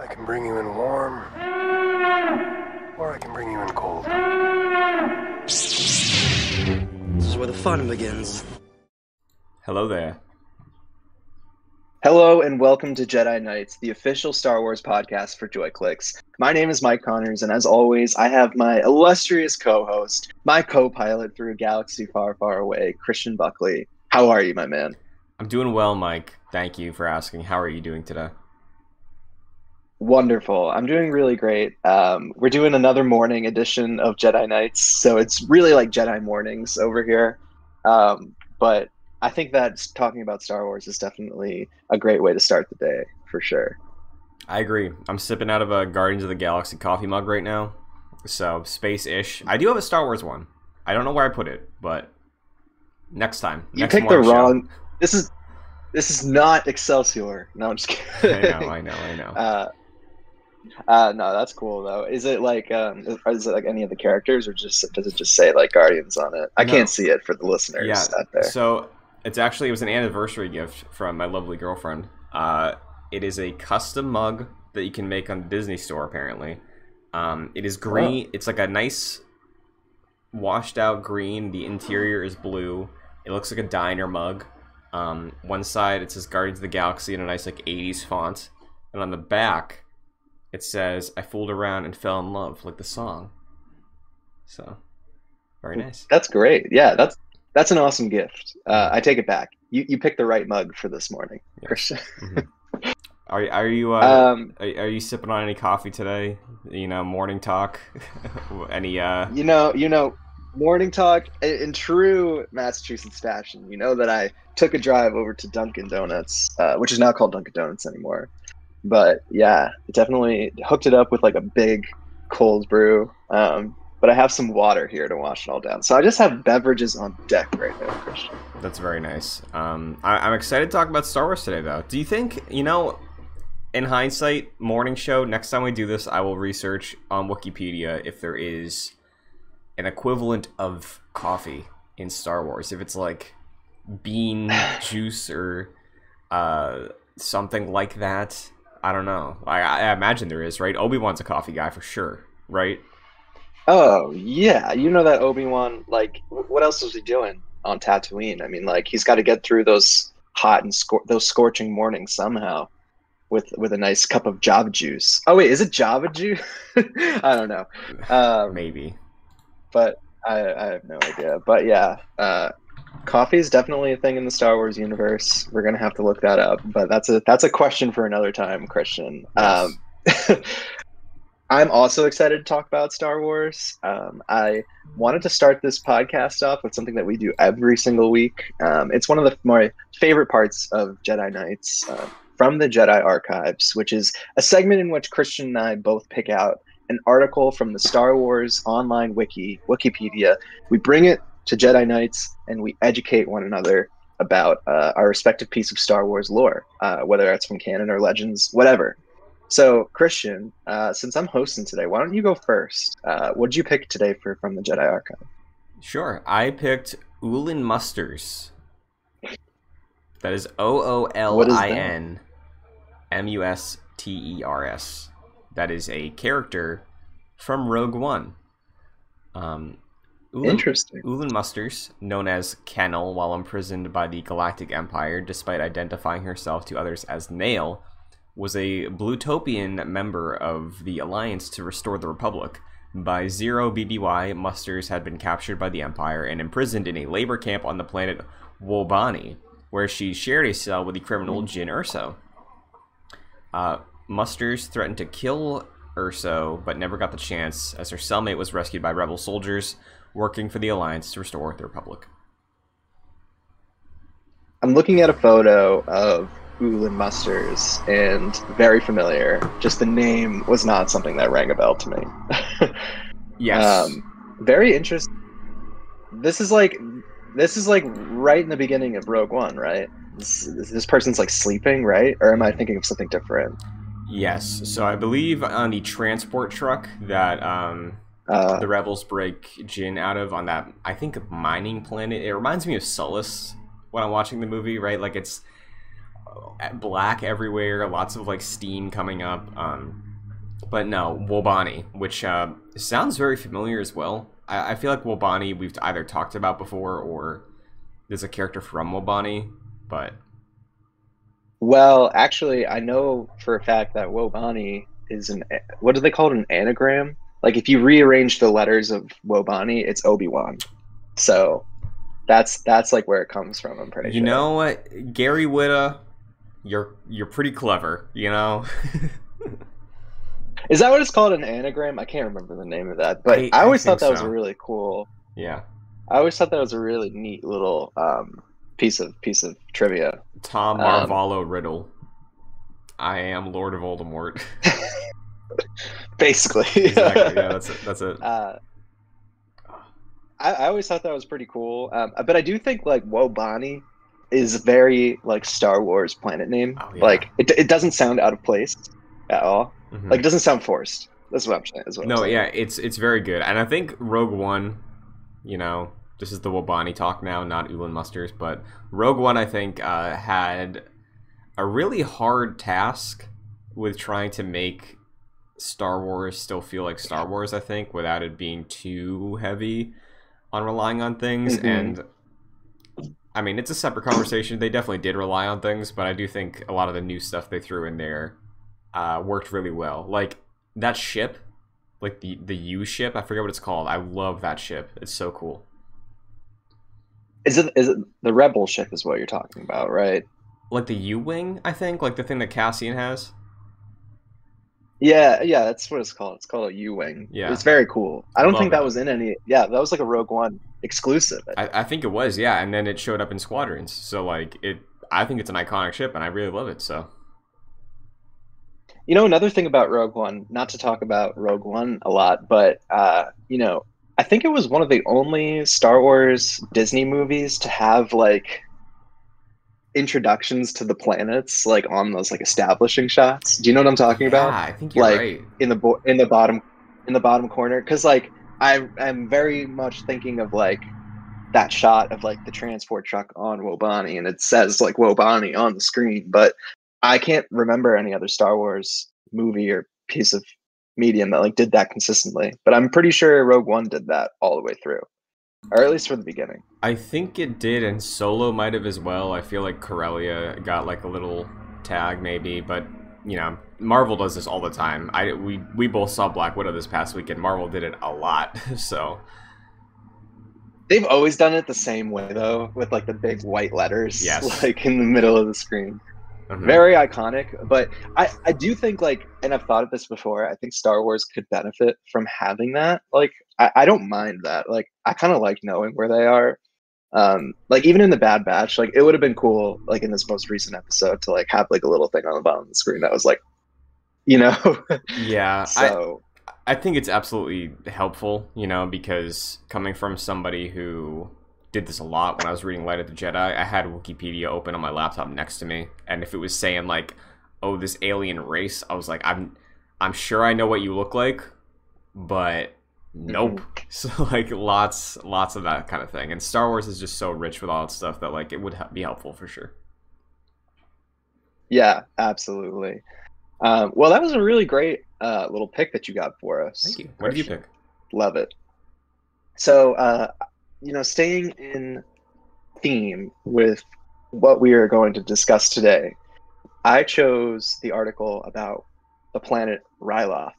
I can bring you in warm, or I can bring you in cold. This is where the fun begins. Hello there. Hello and welcome to Jedi Nights, the official Star Wars podcast for JoyClicks. My name is Mike Connors, and as always, I have my illustrious co-host, my co-pilot through a galaxy far, far away, Christian Buckley. How are you, my man? I'm doing well, Mike. Thank you for asking. How are you doing today? Wonderful. I'm doing really great. Um, we're doing another morning edition of Jedi Nights, so it's really like Jedi mornings over here. Um, but I think that talking about Star Wars is definitely a great way to start the day for sure. I agree. I'm sipping out of a Guardians of the Galaxy coffee mug right now, so space-ish. I do have a Star Wars one. I don't know where I put it, but next time. You next picked the morning show. wrong. This is this is not Excelsior. No, I'm just kidding. I know, I know, I know. Uh, uh, no, that's cool though. Is it like um, is, is it like any of the characters, or just does it just say like Guardians on it? I No. can't see it for the listeners yeah. out there. So it's actually it was an anniversary gift from my lovely girlfriend. Uh, it is a custom mug that you can make on the Disney Store. Apparently, um, it is green. It's like a nice washed out green. The interior is blue. It looks like a diner mug. Um, one side it says Guardians of the Galaxy in a nice like 80s font, and on the back it says I fooled around and fell in love, like the song. So, very nice. That's great. Yeah, that's that's an awesome gift. Uh, I take it back. You you picked the right mug for this morning, Yes. Christian. Are are you uh, Um, are, are you sipping on any coffee today? You know, morning talk. any uh? you know, you know, morning talk in, in true Massachusetts fashion. You know that I took a drive over to Dunkin' Donuts, uh, which is not called Dunkin' Donuts anymore. But yeah, definitely hooked it up with like a big cold brew. Um, but I have some water here to wash it all down. So I just have beverages on deck right now, Christian. That's very nice. Um, I, I'm excited to talk about Star Wars today, though. Do you think you know? In hindsight, morning show. Next time we do this, I will research on Wookieepedia if there is an equivalent of coffee in Star Wars. If it's like bean juice or uh, something like that. I don't know. I, I imagine there is, right? Obi Wan's a coffee guy for sure, right? Oh yeah, you know that Obi Wan. Like, what else was he doing on Tatooine? I mean, like he's got to get through those hot and scor- those scorching mornings somehow, with with a nice cup of Java juice. Oh wait, is it Java juice? I don't know, um, Maybe. but I, I have no idea. But yeah, uh, coffee is definitely a thing in the Star Wars universe. We're gonna have to look that up. But that's a that's a question for another time, Christian. Yes. Um, I'm also excited to talk about Star Wars. Um, I wanted to start this podcast off with something that we do every single week. Um, it's one of the my favorite parts of Jedi Nights uh, from the Jedi Archives, which is a segment in which Christian and I both pick out an article from the Star Wars online wiki, Wookieepedia. We bring it to Jedi Nights and we educate one another about uh, our respective piece of Star Wars lore, uh, whether that's from canon or legends, whatever. So, Christian, uh, since I'm hosting today, why don't you go first? Uh, what did you pick today for from the Jedi Archive? Sure. I picked Oolin Musters. That is O O L I N M U S T E R S. That is a character from Rogue One. Um, Oolin, Interesting. Oolin Musters, known as Kennel while imprisoned by the Galactic Empire despite identifying herself to others as Nail, was a Blutopian member of the Alliance to restore the Republic. By Zero BBY, Musters had been captured by the Empire and imprisoned in a labor camp on the planet Wobani, where she shared a cell with the criminal Jyn Erso. Uh, Musters threatened to kill Urso, but never got the chance, as her cellmate was rescued by rebel soldiers working for the Alliance to restore the Republic. I'm looking at a photo of Oolin Musters and very familiar. Just the name was not something that rang a bell to me. Yes. Um, very interesting. This is like this is like right in the beginning of Rogue One, right? This, this person's like sleeping, right? Or am I thinking of something different? yes. So I believe on the transport truck that um, Uh, the rebels break Jyn out of on that, I think, mining planet. It reminds me of Sullust when I'm watching the movie, right? Like it's black everywhere, lots of like steam coming up. Um, but no, Wobani, which uh, sounds very familiar as well. I, I feel like Wobani we've either talked about before or there's a character from Wobani, but Well, actually, I know for a fact that Wobani is an what do they call it? An anagram. Like if you rearrange the letters of Wobani, it's Obi Wan. So that's that's like where it comes from. I'm pretty sure. you sure. know what, Gary Whitta, you're you're pretty clever. You know. Is that what it's called? An anagram? I can't remember the name of that, but I- I, always I thought that was so. a really cool. yeah. I always thought that was a really neat little um, piece of piece of trivia. Tom Um, Marvolo Riddle. I am Lord of Voldemort. Basically, exactly. Yeah, that's it. That's it. uh, I, I always thought that was pretty cool. Um, but I do think like Wobani is very like Star Wars planet name. Oh, yeah. Like it, it doesn't sound out of place at all. Mhm. Like it doesn't sound forced. That's what I'm saying. What I'm no, saying. yeah, it's it's very good, and I think Rogue One, you know, this is the Wobani talk now, not Oolin Musters, but Rogue One, I think, uh, had a really hard task with trying to make Star Wars still feel like Star Wars. I think without it being too heavy on relying on things, Mhm. and I mean, it's a separate conversation. They definitely did rely on things, but I do think a lot of the new stuff they threw in there uh, worked really well. Like that ship, like the the U ship. I forget what it's called. I love that ship. It's so cool. Is it is it the Rebel ship? Is what you're talking about, right? Like the U wing, I think, like the thing that Cassian has. Yeah, yeah, that's what it's called. It's called a U wing. Yeah. it's very cool. I don't Love think that that. was in any. Yeah, that was like a Rogue One exclusive. I, I think it was, yeah, and then it showed up in Squadrons. So like it, I think it's an iconic ship, and I really love it. So You know, another thing about Rogue One, not to talk about Rogue One a lot, but uh, you know, I think it was one of the only Star Wars Disney movies to have like introductions to the planets like on those like establishing shots. Do you know what I'm talking yeah, about? I think you're Like, right. in the bo- in the bottom in the bottom corner cuz like I am very much thinking of like that shot of like the transport truck on Wobani and it says like Wobani on the screen, but I can't remember any other Star Wars movie or piece of medium that like did that consistently. But I'm pretty sure Rogue One did that all the way through. Or at least for the beginning. I think it did, and Solo might have as well. I feel like Corellia got like a little tag, maybe, but you know, Marvel does this all the time. I we we both saw Black Widow this past weekend. Marvel did it a lot, so They've always done it the same way though, with like the big white letters Yes. like in the middle of the screen. mhm. very iconic but i i do think like and i've thought of this before i think star wars could benefit from having that like i, I don't mind that like i kind of like knowing where they are um like even in the bad batch like it would have been cool like in this most recent episode to like have like a little thing on the bottom of the screen that was like you know yeah. I, so I think it's absolutely helpful, you know, because coming from somebody who did this a lot when I was reading Light of the Jedi, I had Wikipedia open on my laptop next to me, and if it was saying like, "Oh, this alien race," I was like, "I'm, I'm sure I know what you look like, but nope." So like, lots, lots of that kind of thing, and Star Wars is just so rich with all that stuff that like it would be helpful for sure. yeah absolutely um well that was a really great uh little pick that you got for us Thank you. What did you pick? Love it. So, uh, you know, staying in theme with what we are going to discuss today, I chose the article about the planet Ryloth.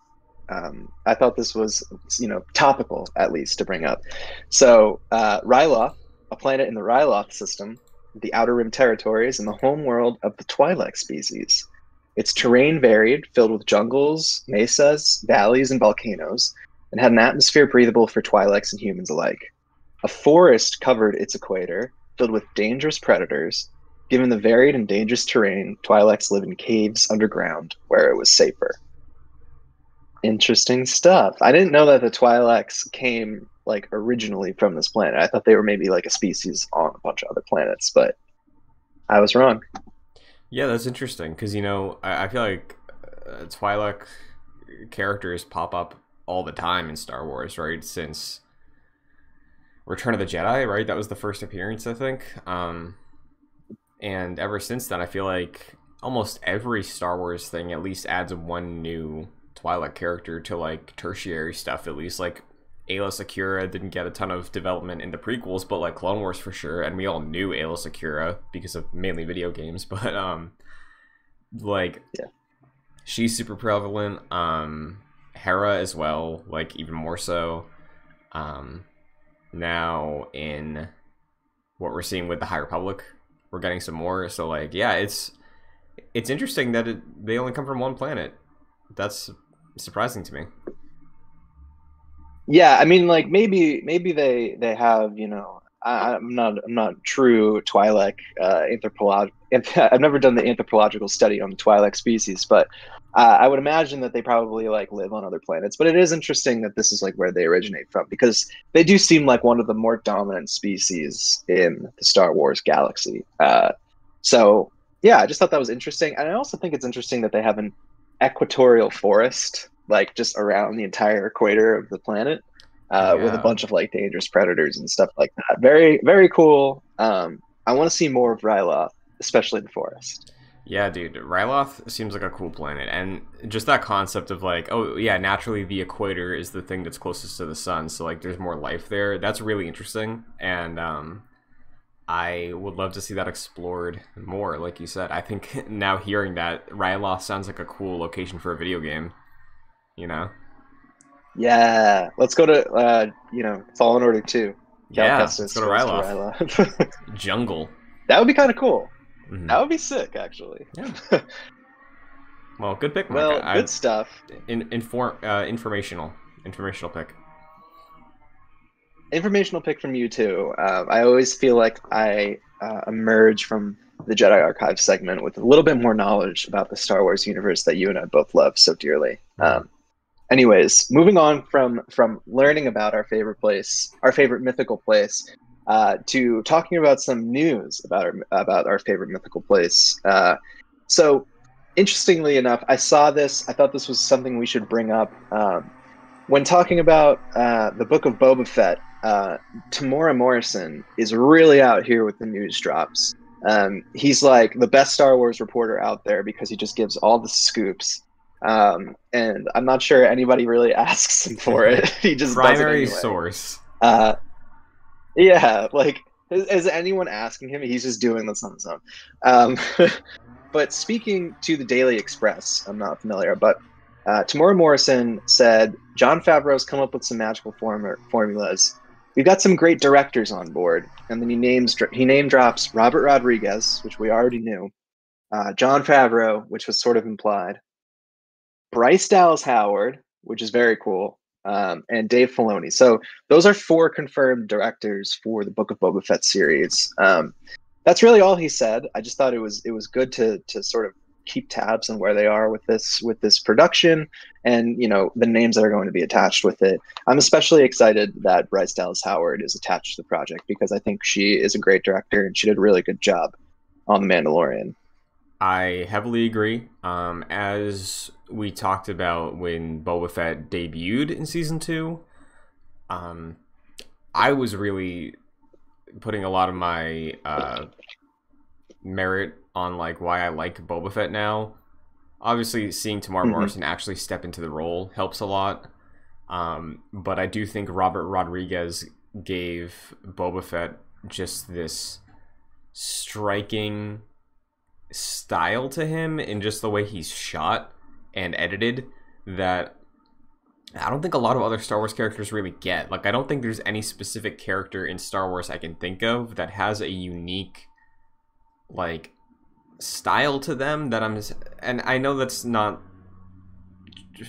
Um, I thought this was, you know, topical at least to bring up. So, uh, Ryloth, a planet in the Ryloth system, the Outer Rim territories, and the home world of the Twi'lek species. Its terrain varied, filled with jungles, mesas, valleys, and volcanoes, and had an atmosphere breathable for Twi'leks and humans alike. A forest covered its equator, filled with dangerous predators. Given the varied and dangerous terrain, Twi'leks live in caves underground, where it was safer. Interesting stuff. I didn't know that the Twi'leks came like originally from this planet. I thought they were maybe like a species on a bunch of other planets, but I was wrong. Yeah, that's interesting because you know I, I feel like uh, characters pop up all the time in Star Wars, right? Since Return of the Jedi, right? That was the first appearance, I think. Um, and ever since then, I feel like almost every Star Wars thing at least adds one new Twi'lek character to like tertiary stuff. At least like Aayla Secura didn't get a ton of development in the prequels, but like Clone Wars for sure, and we all knew Aayla Secura because of mainly video games. But um, like Yeah. she's super prevalent. Um, Hera as well, like even more so. Um, now in what we're seeing with the High Republic, we're getting some more. So like, yeah, it's it's interesting that it, they only come from one planet. That's surprising to me. Yeah, I mean, like maybe maybe they they have you know I, I'm not I'm not true Twi'lek uh, anthropolog. I've never done the anthropological study on the Twi'lek species, but uh, I would imagine that they probably like live on other planets. But it is interesting that this is like where they originate from because they do seem like one of the more dominant species in the Star Wars galaxy. Uh, so yeah, I just thought that was interesting, and I also think it's interesting that they have an equatorial forest like just around the entire equator of the planet uh, with a bunch of like dangerous predators and stuff like that. Very, very cool. Um, I want to see more of Ryloth, especially in the forest. Yeah, dude, Ryloth seems like a cool planet, and just that concept of like, oh yeah, naturally the equator is the thing that's closest to the sun, so like there's more life there. That's really interesting, and um, I would love to see that explored more. Like you said, I think now hearing that Ryloth sounds like a cool location for a video game. You know? Yeah, let's go to uh, you know Fallen Order Two. Cal yeah, Kestis let's go to Ryloth. Ryloth. Jungle. that would be kind of cool. Mhm. That would be sick, actually. Yeah. Well, good pick, Mike. Well, I- good stuff. in, inform uh, informational informational pick. Informational pick from you too. Um, I always feel like I uh, emerge from the Jedi Archive segment with a little bit more knowledge about the Star Wars universe that you and I both love so dearly. Um, anyways, moving on from from learning about our favorite place, our favorite mythical place, uh, to talking about some news about our about our favorite mythical place. Uh, so, interestingly enough, I saw this. I thought this was something we should bring up. Um, when talking about uh, the book of Boba Fett, uh, Temuera Morrison is really out here with the news drops. Um, he's like the best Star Wars reporter out there because he just gives all the scoops. Um, and I'm not sure anybody really asks him for it. he just Primary anyway. source. Uh, yeah, like is, is anyone asking him? He's just doing this on his own. Um, but speaking to the Daily Express, I'm not familiar, but uh, Temuera Morrison said Jon Favreau's come up with some magical form- formulas. We've got some great directors on board, and then he names he name drops Robert Rodriguez, which we already knew, uh, Jon Favreau, which was sort of implied, Bryce Dallas Howard, which is very cool, um, and Dave Filoni. So those are four confirmed directors for the Book of Boba Fett series. Um, that's really all he said. I just thought it was it was good to to sort of keep tabs on where they are with this with this production and you know the names that are going to be attached with it. I'm especially excited that Bryce Dallas Howard is attached to the project because I think she is a great director and she did a really good job on The Mandalorian. I heavily agree. Um, as we talked about when Boba Fett debuted in season two, um, I was really putting a lot of my uh, merit on like why I like Boba Fett now. Obviously, seeing Temuera Mhm. Morrison actually step into the role helps a lot. Um, but I do think Robert Rodriguez gave Boba Fett just this striking style to him in just the way he's shot and edited that I don't think a lot of other Star Wars characters really get. Like I don't think there's any specific character in Star Wars I can think of that has a unique like style to them that I'm and I know that's not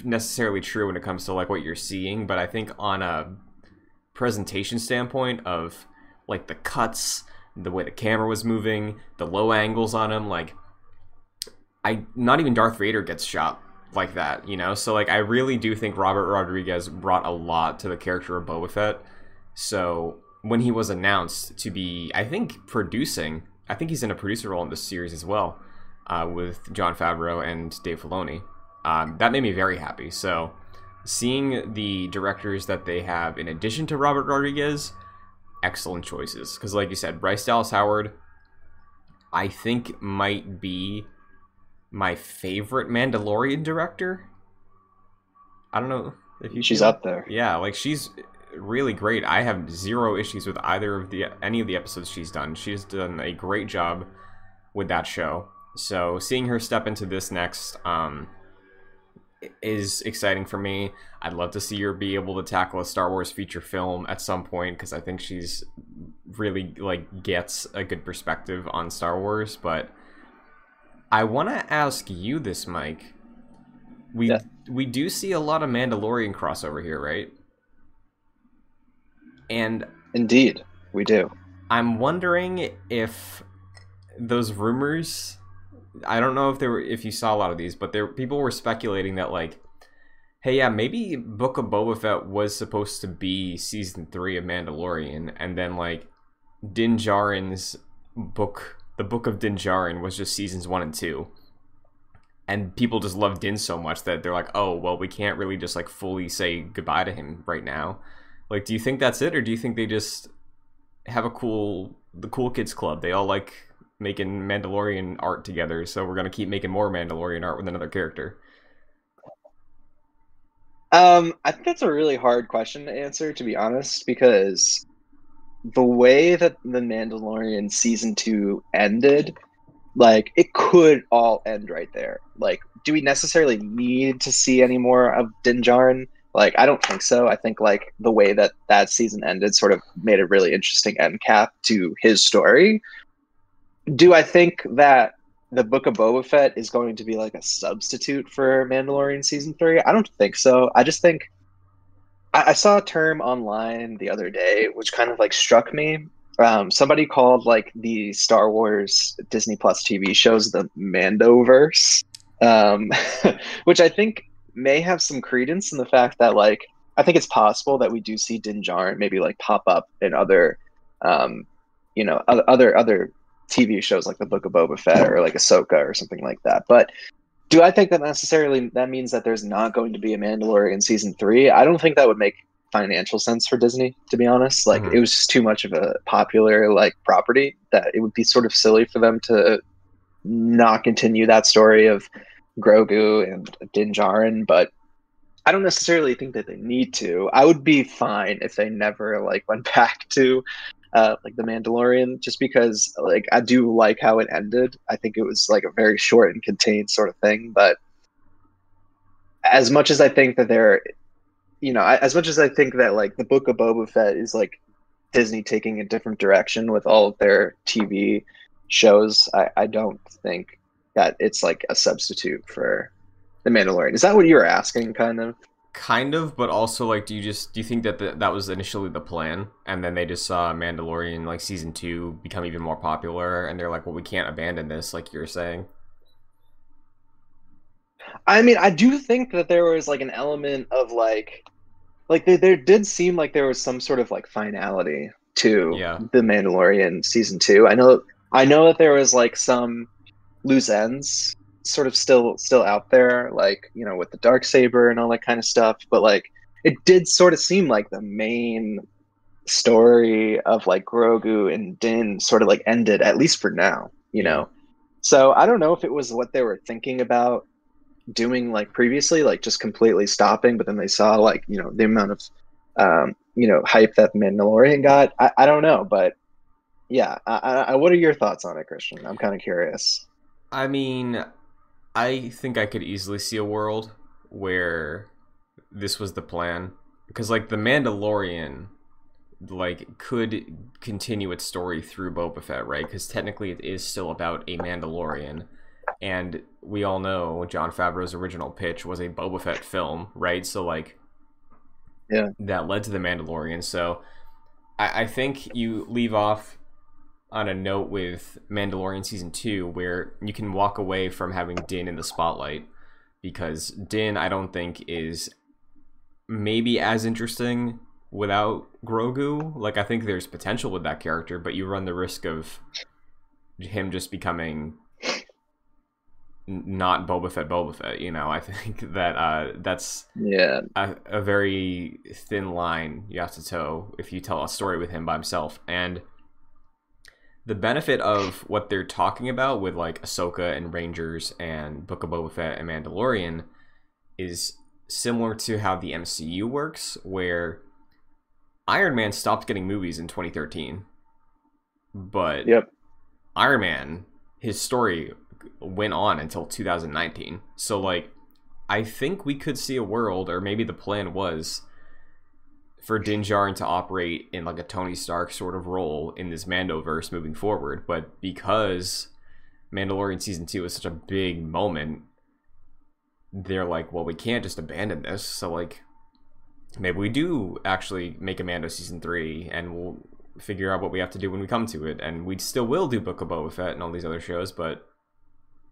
necessarily true when it comes to like what you're seeing, but I think on a presentation standpoint of like the cuts, the way the camera was moving, the low angles on him, like I not even Darth Vader gets shot like that, you know? So like I really do think Robert Rodriguez brought a lot to the character of Boba Fett. So when he was announced to be I think producing, I think he's in a producer role in this series as well, uh, with Jon Favreau and Dave Filoni. Um, that made me very happy. So seeing the directors that they have in addition to Robert Rodriguez, excellent choices. Because like you said, Bryce Dallas Howard, I think might be my favorite Mandalorian director. I don't know if you She's up there. Yeah, like she's really great. I have zero issues with either of the any of the episodes she's done. She's done a great job with that show. So seeing her step into this next um is exciting for me. I'd love to see her be able to tackle a Star Wars feature film at some point because I think she's really like gets a good perspective on Star Wars, but I want to ask you this, Mike. We Yeah. we do see a lot of Mandalorian crossover here, right? And Indeed, we do. I'm wondering if those rumors I don't know if there were if you saw a lot of these, but there people were speculating that like hey yeah, maybe Book of Boba Fett was supposed to be season 3 of Mandalorian and then like Din Djarin's book the Book of Din Djarin was just seasons 1 and 2. And people just love Din so much that they're like, "Oh, well, we can't really just like fully say goodbye to him right now." Like, do you think that's it, or do you think they just have a cool the cool kids club? They all like making Mandalorian art together, so we're gonna keep making more Mandalorian art with another character. Um, I think that's a really hard question to answer, to be honest, because the way that the Mandalorian season two ended, like it could all end right there. Like, do we necessarily need to see any more of Din? Like, I don't think so. I think like the way that that season ended sort of made a really interesting end cap to his story. Do I think that the Book of Boba Fett is going to be like a substitute for Mandalorian season three? I don't think so. I just think I, I saw a term online the other day which kind of like struck me. Um, somebody called like the Star Wars Disney Plus TV shows the Mandoverse, um, which I think may have some credence in the fact that like I think it's possible that we do see Din Djarin maybe like pop up in other, um, you know, other other TV shows like the Book of Boba Fett or like Ahsoka or something like that. But do I think that necessarily that means that there's not going to be a Mandalorian season three? I don't think that would make financial sense for Disney, to be honest. Like Mhm. it was just too much of a popular like property that it would be sort of silly for them to not continue that story of Grogu and Din Djarin, but I don't necessarily think that they need to. I would be fine if they never like went back to uh, like the Mandalorian, just because like I do like how it ended. I think it was like a very short and contained sort of thing. But as much as I think that they're, you know, I- as much as I think that like the Book of Boba Fett is like Disney taking a different direction with all of their TV shows, I, I don't think that it's like a substitute for the Mandalorian. Is that what you were asking, kind of? Kind of, but also like, do you just do you think that the, that was initially the plan, and then they just saw Mandalorian like season two become even more popular, and they're like, well, we can't abandon this, like you're saying. I mean, I do think that there was like an element of like, like there, there did seem like there was some sort of like finality to Yeah. the Mandalorian season two. I know, I know that there was like some loose ends sort of still still out there, like you know with the dark saber and all that kind of stuff. But like, it did sort of seem like the main story of like Grogu and Din sort of like ended at least for now, you know. So I don't know if it was what they were thinking about doing like previously, like just completely stopping, but then they saw like you know the amount of um, you know hype that Mandalorian got. I, I don't know, but yeah, I, I, what are your thoughts on it, Christian? I'm kind of curious. I mean, I think I could easily see a world where this was the plan because like the Mandalorian like could continue its story through Boba Fett, right? Because technically it is still about a Mandalorian. And we all know Jon Favreau's original pitch was a Boba Fett film, right? So like Yeah. that led to the Mandalorian. So I, I think you leave off on a note with Mandalorian season two, where you can walk away from having Din in the spotlight because Din, I don't think is maybe as interesting without Grogu. Like I think there's potential with that character, but you run the risk of him just becoming not Boba Fett Boba Fett, you know. I think that uh that's Yeah, a, a very thin line you have to toe if you tell a story with him by himself. And the benefit of what they're talking about with like Ahsoka and Rangers and Book of Boba Fett and Mandalorian is similar to how the MCU works, where Iron Man stopped getting movies in 2013, but Yep. Iron Man, his story went on until 2019. So like, I think we could see a world, or maybe the plan was for Din to operate in like a Tony Stark sort of role in this Mandoverse moving forward. But because Mandalorian season two is such a big moment, they're like, well, we can't just abandon this. So like, maybe we do actually make a Mando season three, and we'll figure out what we have to do when we come to it. And we still will do Book of Boba Fett and all these other shows, but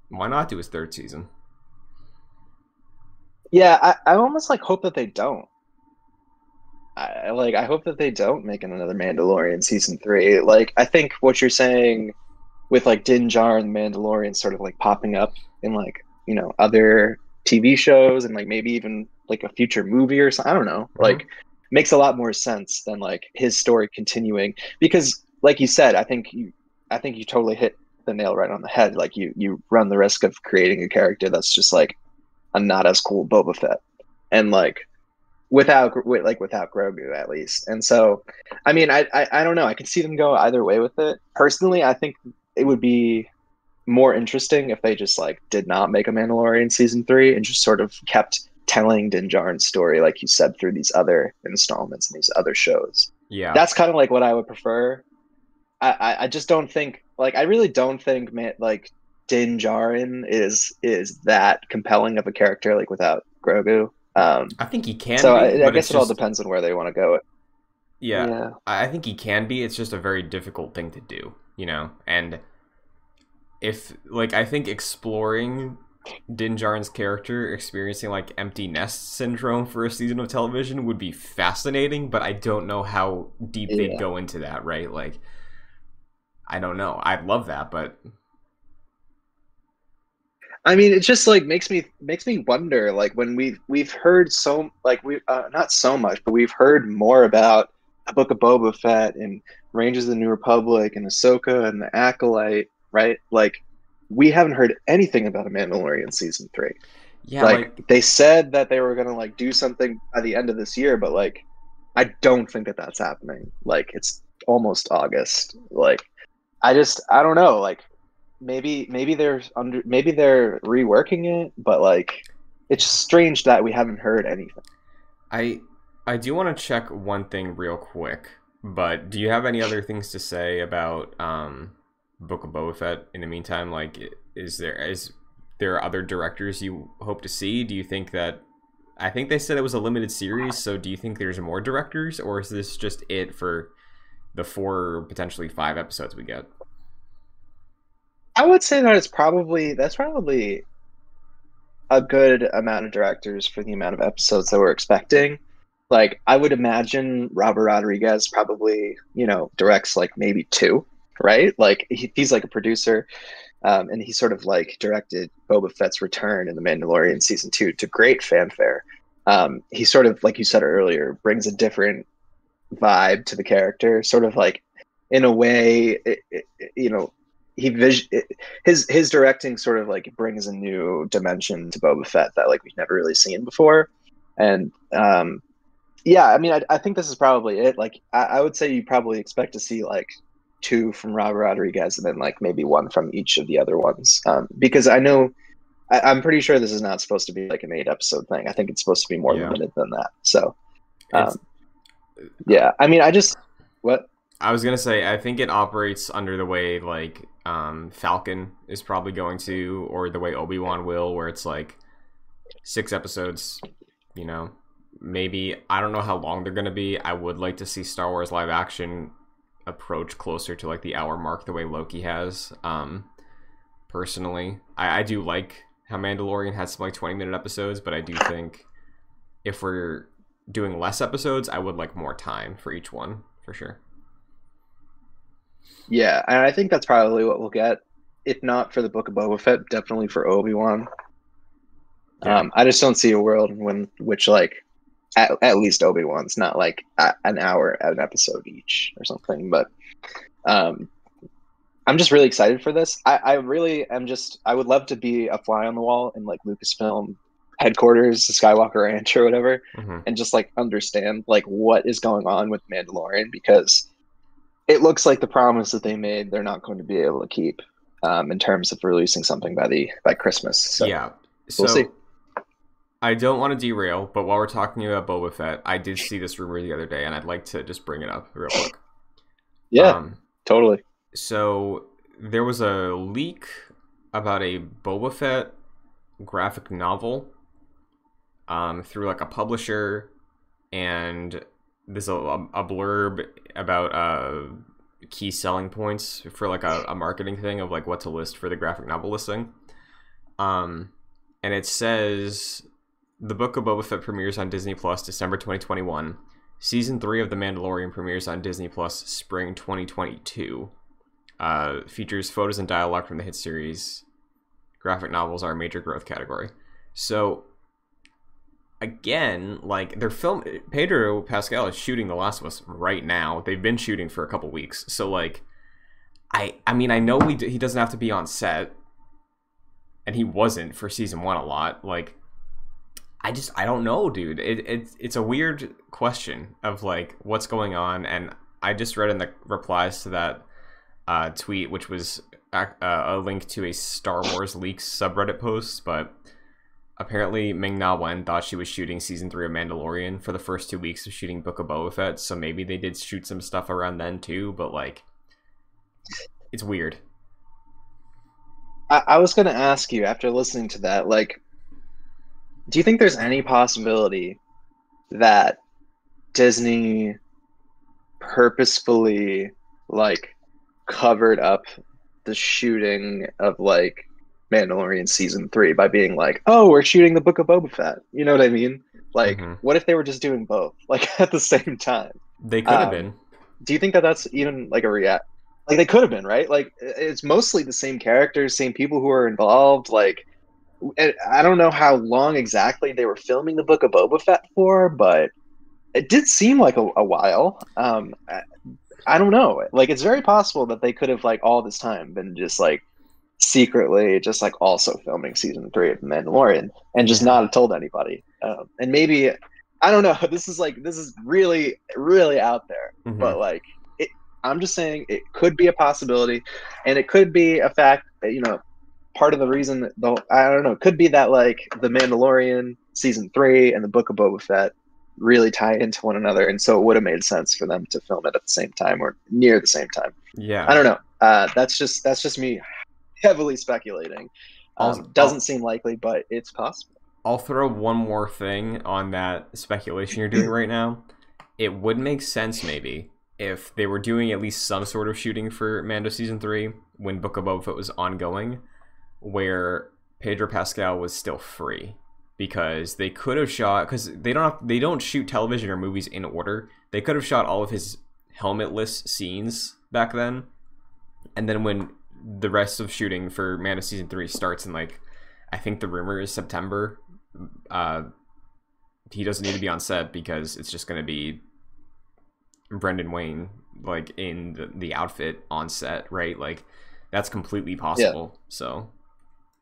why not do his third season? Yeah, I, I almost like hope that they don't. I like I hope that they don't make another Mandalorian season three. Like I think what you're saying with like Din Djarin and Mandalorian sort of like popping up in like you know other TV shows and like maybe even like a future movie or something. I don't know. Mhm. Like makes a lot more sense than like his story continuing because like you said, I think you I think you totally hit the nail right on the head. Like you you run the risk of creating a character that's just like a not as cool Boba Fett, and like without with, like without Grogu at least. And so, I mean, I, I I don't know. I can see them go either way with it. Personally, I think it would be more interesting if they just like did not make a Mandalorian season three and just sort of kept telling Din Djarin's story, like you said, through these other installments and these other shows Yeah, that's kind of like what I would prefer. I, I, I just don't think like I really don't think man like Din Djarin is is that compelling of a character like without Grogu. Um, I think he can. so be, I, I guess it all depends on where they want to go. Yeah, I I think he can be. It's just a very difficult thing to do, you know. And if like I think exploring Din Djarin's character experiencing like empty nest syndrome for a season of television would be fascinating, but I don't know how deep they'd go into that, right? Like I don't know. I'd love that, but I mean, it just like makes me makes me wonder. Like when we've we've heard so like we uh, not so much, but we've heard more about a Book of Boba Fett and Rangers of the New Republic and Ahsoka and the Acolyte, right? Like we haven't heard anything about a Mandalorian season three. yeah, like, like, they said that they were gonna like do something by the end of this year, but like I don't think that that's happening. Like it's almost August. Like I just I don't know. Like maybe maybe they're under maybe they're reworking it, but like it's strange that we haven't heard anything. I I do want to check one thing real quick, but do you have any other things to say about um Book of Boba Fett in the meantime? Like is there is there other directors you hope to see? Do you think that I think they said it was a limited series, so do you think there's more directors or is this just it for the four potentially five episodes we get? I would say that it's probably that's probably a good amount of directors for the amount of episodes that we're expecting. Like I would imagine Robert Rodriguez probably, you know, directs like maybe two, right? Like he, he's like a producer, um, and he sort of like directed Boba Fett's return in The Mandalorian season two to great fanfare. Um, he sort of, like you said earlier, brings a different vibe to the character, sort of like in a way, it, it, you know, he vis- his his directing sort of like brings a new dimension to Boba Fett that like we've never really seen before, and um, yeah, I mean, I, I think this is probably it. Like, I, I would say you probably expect to see like two from Robert Rodriguez and then like maybe one from each of the other ones, um, because I know. I, I'm pretty sure this is not supposed to be like an eight episode thing. I think it's supposed to be more Yeah. limited than that. So, um, yeah, I mean, I just what I was gonna say I think it operates under the way like um, Falcon is probably going to, or the way Obi Wan will, where it's like six episodes. You know, maybe I don't know how long they're gonna be. I would like to see Star Wars live action approach closer to like the hour mark, the way Loki has. Um, personally, I, I do like how Mandalorian has some like twenty minute episodes, but I do think if we're doing less episodes, I would like more time for each one for sure. Yeah, and I think that's probably what we'll get. If not for the Book of Boba Fett, definitely for Obi Wan. Yeah. Um, I just don't see a world when which like at, at least Obi Wan's not like a, an hour at an episode each or something. But um, I'm just really excited for this. I, I really am just I would love to be a fly on the wall in like Lucasfilm headquarters, the Skywalker Ranch or whatever, Mhm. and just like understand like what is going on with Mandalorian because it looks like the promise that they made they're not going to be able to keep um, in terms of releasing something by the by Christmas. So yeah. So we'll see. I don't want to derail, but while we're talking about Boba Fett, I did see this rumor the other day, and I'd like to just bring it up real quick. yeah, Um, totally. so there was a leak about a Boba Fett graphic novel um, through like a publisher, and there's a, a blurb about uh, key selling points for like a, a marketing thing of like what to list for the graphic novel listing. Um, and it says the book of Boba Fett premieres on Disney Plus December 2021. Season three of The Mandalorian premieres on Disney Plus spring 2022. Uh, features photos and dialogue from the hit series. Graphic novels are a major growth category. So, again, like they're film. Pedro Pascal is shooting The Last of Us right now. They've been shooting for a couple weeks. So, like, I I mean I know we he doesn't have to be on set, and he wasn't for season one a lot. Like, I just I don't know, dude. It, it it's a weird question of like what's going on, and I just read in the replies to that uh, tweet, which was a, a link to a Star Wars leaks subreddit post, but apparently Ming-Na Wen thought she was shooting season three of Mandalorian for the first two weeks of shooting Book of Boba Fett, so maybe they did shoot some stuff around then too, but like, it's weird. I, I was to ask you after listening to that, like, do you think there's any possibility that Disney purposefully like covered up the shooting of like Mandalorian season three by being like, "Oh, we're shooting the Book of Boba Fett." You know what I mean? Like, Mhm. what if they were just doing both, like at the same time? They could have Um, been. do you think that that's even like a react like they could have been right like it's mostly the same characters same people who are involved like i don't know how long exactly they were filming the book of boba fett for but it did seem like a, a while um I, I don't know like it's very possible that they could have like all this time been just like secretly just like also filming season three of mandalorian and just not have told anybody. Um, and maybe i don't know this is like this is really really out there. Mhm. but like it i'm just saying it could be a possibility and it could be a fact that you know part of the reason that the i don't know it could be that like the mandalorian season three and the book of boba fett really tie into one another and so it would have made sense for them to film it at the same time or near the same time. Yeah. i don't know. Uh, that's just that's just me heavily speculating um, doesn't seem likely but it's possible I'll throw one more thing on that speculation you're doing right now. It would make sense maybe if they were doing at least some sort of shooting for Mando season three when Book of Boba Fett was ongoing, where Pedro Pascal was still free because they could have shot because they don't have, they don't shoot television or movies in order. They could have shot all of his helmetless scenes back then, and then when the rest of shooting for Mando season three starts in like I think the rumor is September. Uh, he doesn't need to be on set because it's just going to be Brendan Wayne like in the, the outfit on set, right? Like that's completely possible. So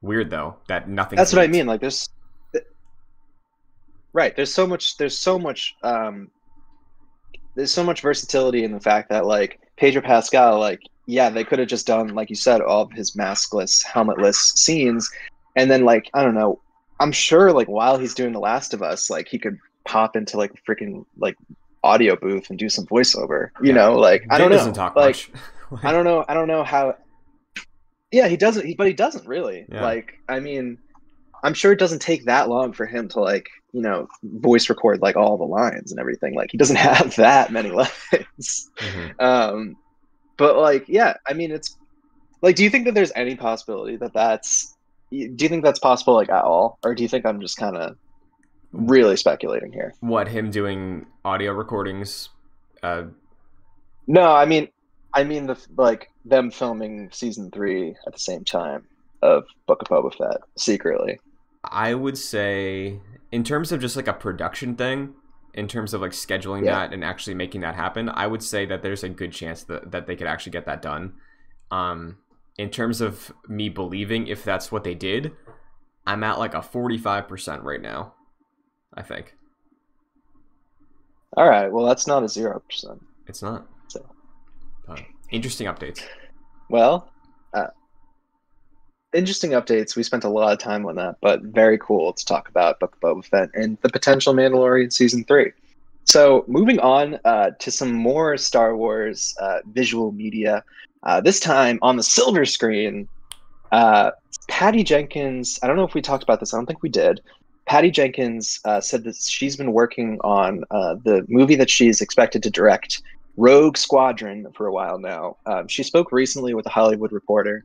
weird though that nothing. that's what i mean like there's right there's so much there's so much um there's so much versatility in the fact that like pedro pascal like yeah they could have just done like you said all of his maskless helmetless scenes and then like i don't know i'm sure like while he's doing the last of us like he could pop into like a freaking like audio booth and do some voiceover you Yeah. know like i don't know doesn't talk like much. I don't know. I don't know how. Yeah, he doesn't. He, but he doesn't really. Yeah. Like, I mean, I'm sure it doesn't take that long for him to like, you know, voice record like all the lines and everything. Like, he doesn't have that many lines. Mhm. Um, but like, yeah, I mean, it's like, do you think that there's any possibility that that's? Do you think that's possible, like at all, or do you think I'm just kind of really speculating here? What him doing audio recordings? Uh, No, I mean, I mean the like them filming season three at the same time of Book of Boba Fett secretly. I would say, in terms of just like a production thing, in terms of like scheduling Yeah. that and actually making that happen, I would say that there's a good chance that, that they could actually get that done. Um, in terms of me believing if that's what they did, I'm at like a 45% right now. I think All right. Well, that's not a zero percent. it's not. So. But interesting updates. Well, interesting updates. We spent a lot of time on that, but very cool to talk about Book of Boba Fett and the potential Mandalorian season three. So, moving on uh, to some more Star Wars uh, visual media. Uh, this time on the silver screen, uh, Patty Jenkins. I don't know if we talked about this. I don't think we did. Patty Jenkins uh, said that she's been working on uh, the movie that she's expected to direct, Rogue Squadron, for a while now. Um, she spoke recently with a Hollywood Reporter.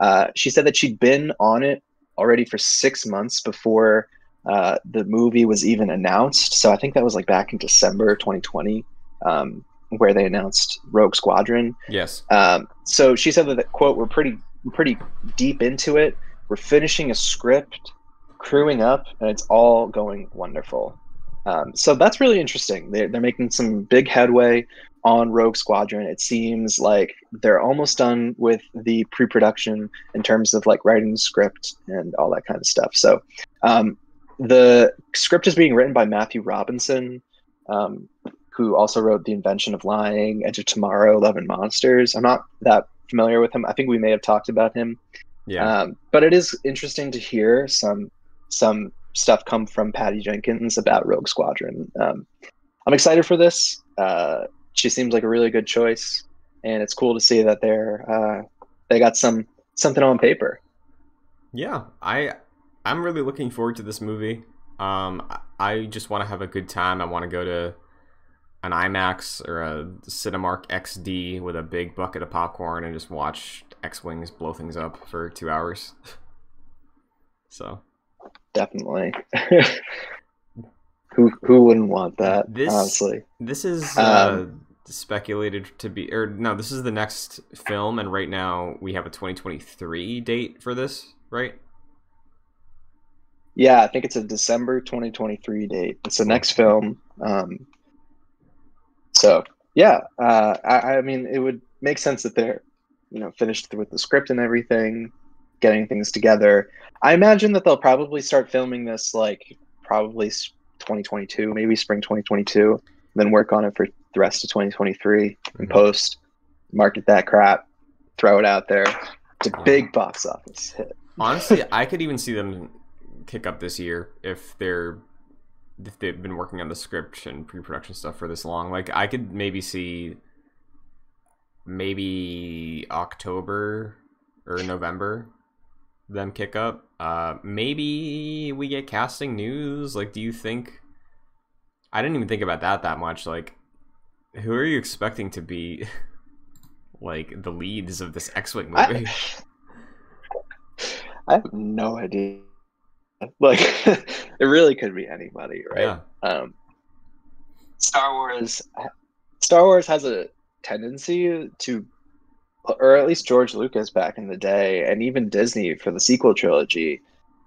Uh, she said that she'd been on it already for six months before uh, the movie was even announced. So I think that was like back in December 2020, um, where they announced Rogue Squadron. Yes. Um, so she said that, that quote, we're pretty pretty deep into it. We're finishing a script, crewing up, and it's all going wonderful. Um, so that's really interesting. They're, they're making some big headway on Rogue Squadron. It seems like they're almost done with the pre-production in terms of like writing the script and all that kind of stuff. So um, the script is being written by Matthew Robinson, um, who also wrote The Invention of Lying, Edge of Tomorrow, Love and Monsters. I'm not that familiar with him. I think we may have talked about him. Yeah. Um, but it is interesting to hear some some stuff come from Patty Jenkins about Rogue Squadron. Um, I'm excited for this. Uh, she seems like a really good choice, and it's cool to see that they're uh, they got some something on paper. Yeah, I I'm really looking forward to this movie. Um, I- just want to have a good time. I want to go to an IMAX or a Cinemark XD with a big bucket of popcorn and just watch X Wings blow things up for two hours. so Definitely. who who wouldn't want that? This- honestly, this is uh, Um, speculated to be, or no, this is the next film, and right now we have a 2023 date for this, right? yeah, I think it's a December 2023 date. It's the next film. Um, so yeah, uh, I, I mean, it would make sense that they're you know finished with the script and everything, getting things together. I imagine that they'll probably start filming this like probably 2022, maybe spring 2022, then work on it for the rest of 2023 in Mhm. post, market that crap, throw it out there. It's a big box office hit. Honestly, I could even see them kick up this year if they're if they've been working on the script and pre-production stuff for this long. Like I could maybe see maybe October or November them kick up. Uh maybe we get casting news. Like do you think I didn't even think about that that much like who are you expecting to be like the leads of this X-Wing movie? I, I have no idea. Like, it really could be anybody, right? Yeah. Um, Star Wars, Star Wars has a tendency to, or at least George Lucas back in the day, and even Disney for the sequel trilogy,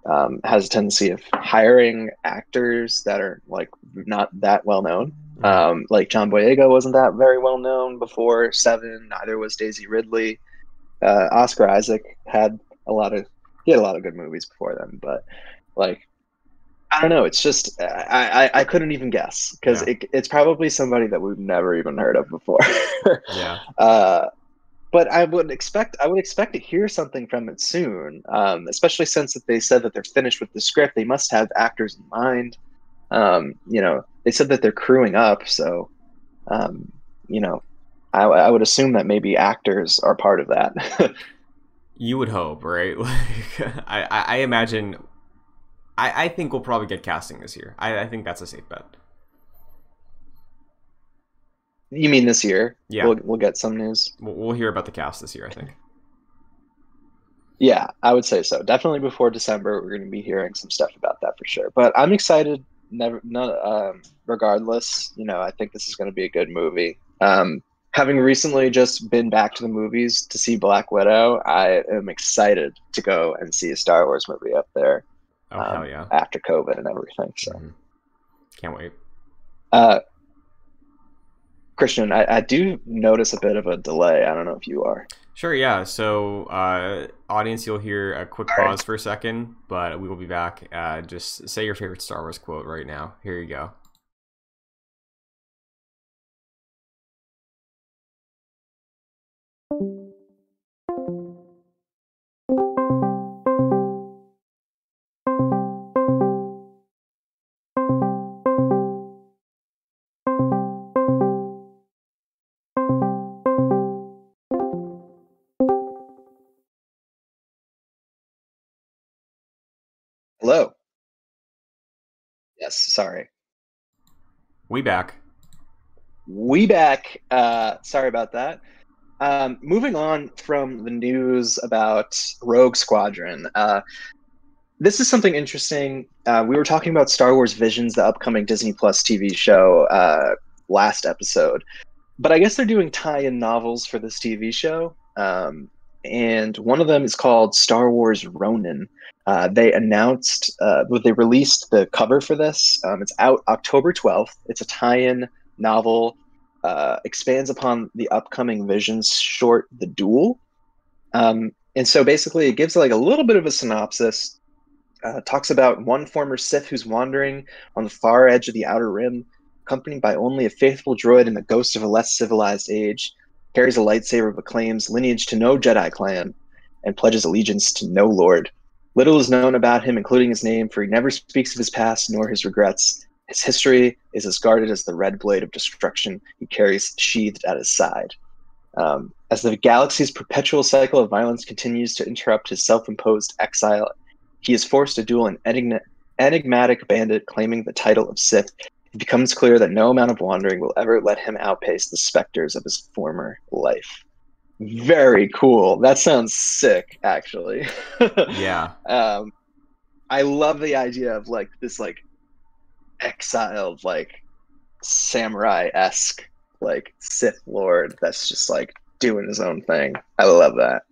um, has a tendency of hiring actors that are like not that well known. Um, like John Boyega wasn't that very well known before Seven. Neither was Daisy Ridley. Uh, Oscar Isaac had a lot of he had a lot of good movies before them, but like I don't know. It's just I I, I couldn't even guess because Yeah. it, it's probably somebody that we've never even heard of before. yeah. uh, but I would expect I would expect to hear something from it soon, um, especially since that they said that they're finished with the script. They must have actors in mind. Um, you know, they said that they're crewing up, so um, you know, I, I would assume that maybe actors are part of that. You would hope, right? Like, I, I, imagine. I, I think we'll probably get casting this year. I, I think that's a safe bet. You mean this year? Yeah. we'll we'll get some news. We'll, we'll hear about the cast this year. I think. Yeah, I would say so. Definitely before December, we're going to be hearing some stuff about that for sure. But I'm excited. Never, um, regardless, you know, I think this is going to be a good movie. Um, having recently just been back to the movies to see Black Widow, I am excited to go and see a Star Wars movie up there Oh Um, hell yeah! after COVID and everything. So, Mhm. Can't wait. uh, Christian, I, I do notice a bit of a delay. I don't know if you are. Sure, yeah. So, uh, audience, you'll hear a quick All right. pause for a second, but we will be back. Uh, just say your favorite Star Wars quote right now. Here you go. Hello. Yes, sorry. We back. We back. Uh, sorry about that. Um, moving on from the news about Rogue Squadron. Uh, this is something interesting. Uh, we were talking about Star Wars Visions, the upcoming Disney Plus TV show, uh, last episode. But I guess they're doing tie-in novels for this TV show, um, and one of them is called Star Wars Ronin. Uh, they announced, uh, they released the cover for this. Um, it's out October 12th. It's a tie-in novel uh, expands upon the upcoming Visions short, The Duel. Um, and so basically, it gives like a little bit of a synopsis. Uh, talks about one former Sith who's wandering on the far edge of the Outer Rim, accompanied by only a faithful droid and the ghost of a less civilized age. Carries a lightsaber but claims lineage to no Jedi clan, and pledges allegiance to no Lord. Little is known about him, including his name, for he never speaks of his past nor his regrets. His history is as guarded as the red blade of destruction he carries sheathed at his side. Um, as the galaxy's perpetual cycle of violence continues to interrupt his self imposed exile, he is forced to duel an enigma- enigmatic bandit claiming the title of Sith. It becomes clear that no amount of wandering will ever let him outpace the specters of his former life. Very cool. That sounds sick, actually. Yeah. um, I love the idea of like this like exiled like samurai esque like Sith Lord that's just like doing his own thing. I love that.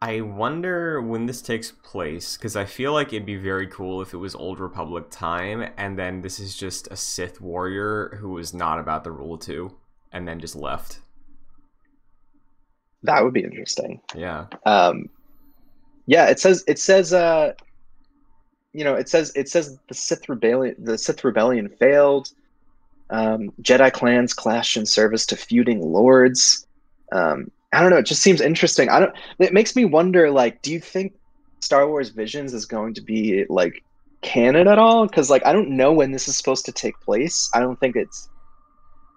I wonder when this takes place because I feel like it'd be very cool if it was Old Republic time, and then this is just a Sith warrior who was not about the rule two, and then just left. That would be interesting. Yeah. Um, yeah, it says it says uh, you know it says it says the Sith rebellion the Sith rebellion failed. Um, Jedi clans clashed in service to feuding lords. Um, I don't know. It just seems interesting. I don't. It makes me wonder. Like, do you think Star Wars Visions is going to be like canon at all? Because like I don't know when this is supposed to take place. I don't think it's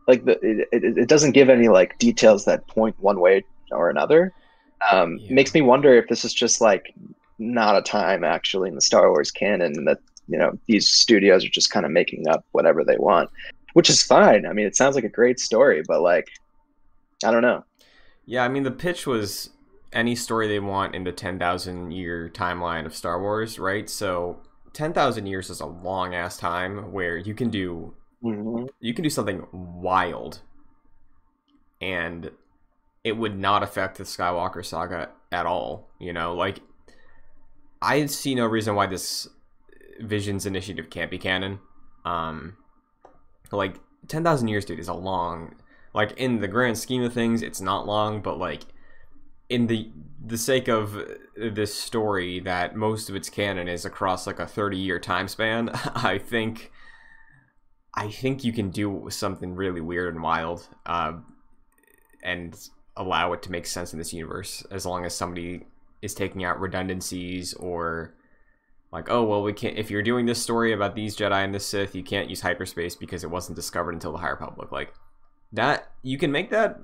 like the it, it, it doesn't give any like details that point one way or another. Um, Yeah. Makes me wonder if this is just like not a time actually in the Star Wars canon, and that you know these studios are just kind of making up whatever they want, which is fine. I mean, it sounds like a great story, but like I don't know. Yeah, I mean the pitch was any story they want in the ten thousand year timeline of Star Wars, right? So ten thousand years is a long ass time where you can do you can do something wild and it would not affect the Skywalker saga at all, you know? Like I see no reason why this Visions initiative can't be canon. Um like 10,000 years dude is a long like in the grand scheme of things it's not long, but like in the the sake of this story that most of its canon is across like a 30 year time span, I think I think you can do something really weird and wild, uh, and allow it to make sense in this universe as long as somebody is taking out redundancies or like, oh well, we can't. If you're doing this story about these Jedi and the Sith, you can't use hyperspace because it wasn't discovered until the higher Republic. Like that, you can make that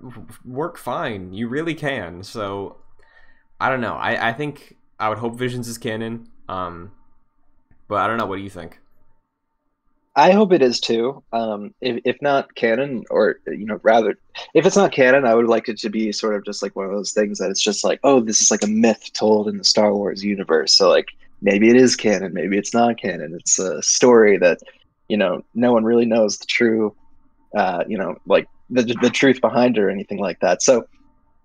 work fine. You really can. So I don't know. I I think I would hope Visions is canon. Um, but I don't know. What do you think? I hope it is too. Um, if if not canon, or you know, rather, if it's not canon, I would like it to be sort of just like one of those things that it's just like, oh, this is like a myth told in the Star Wars universe. So like, maybe it is canon, maybe it's not canon. It's a story that you know no one really knows the true, uh, you know, like the the truth behind it or anything like that. So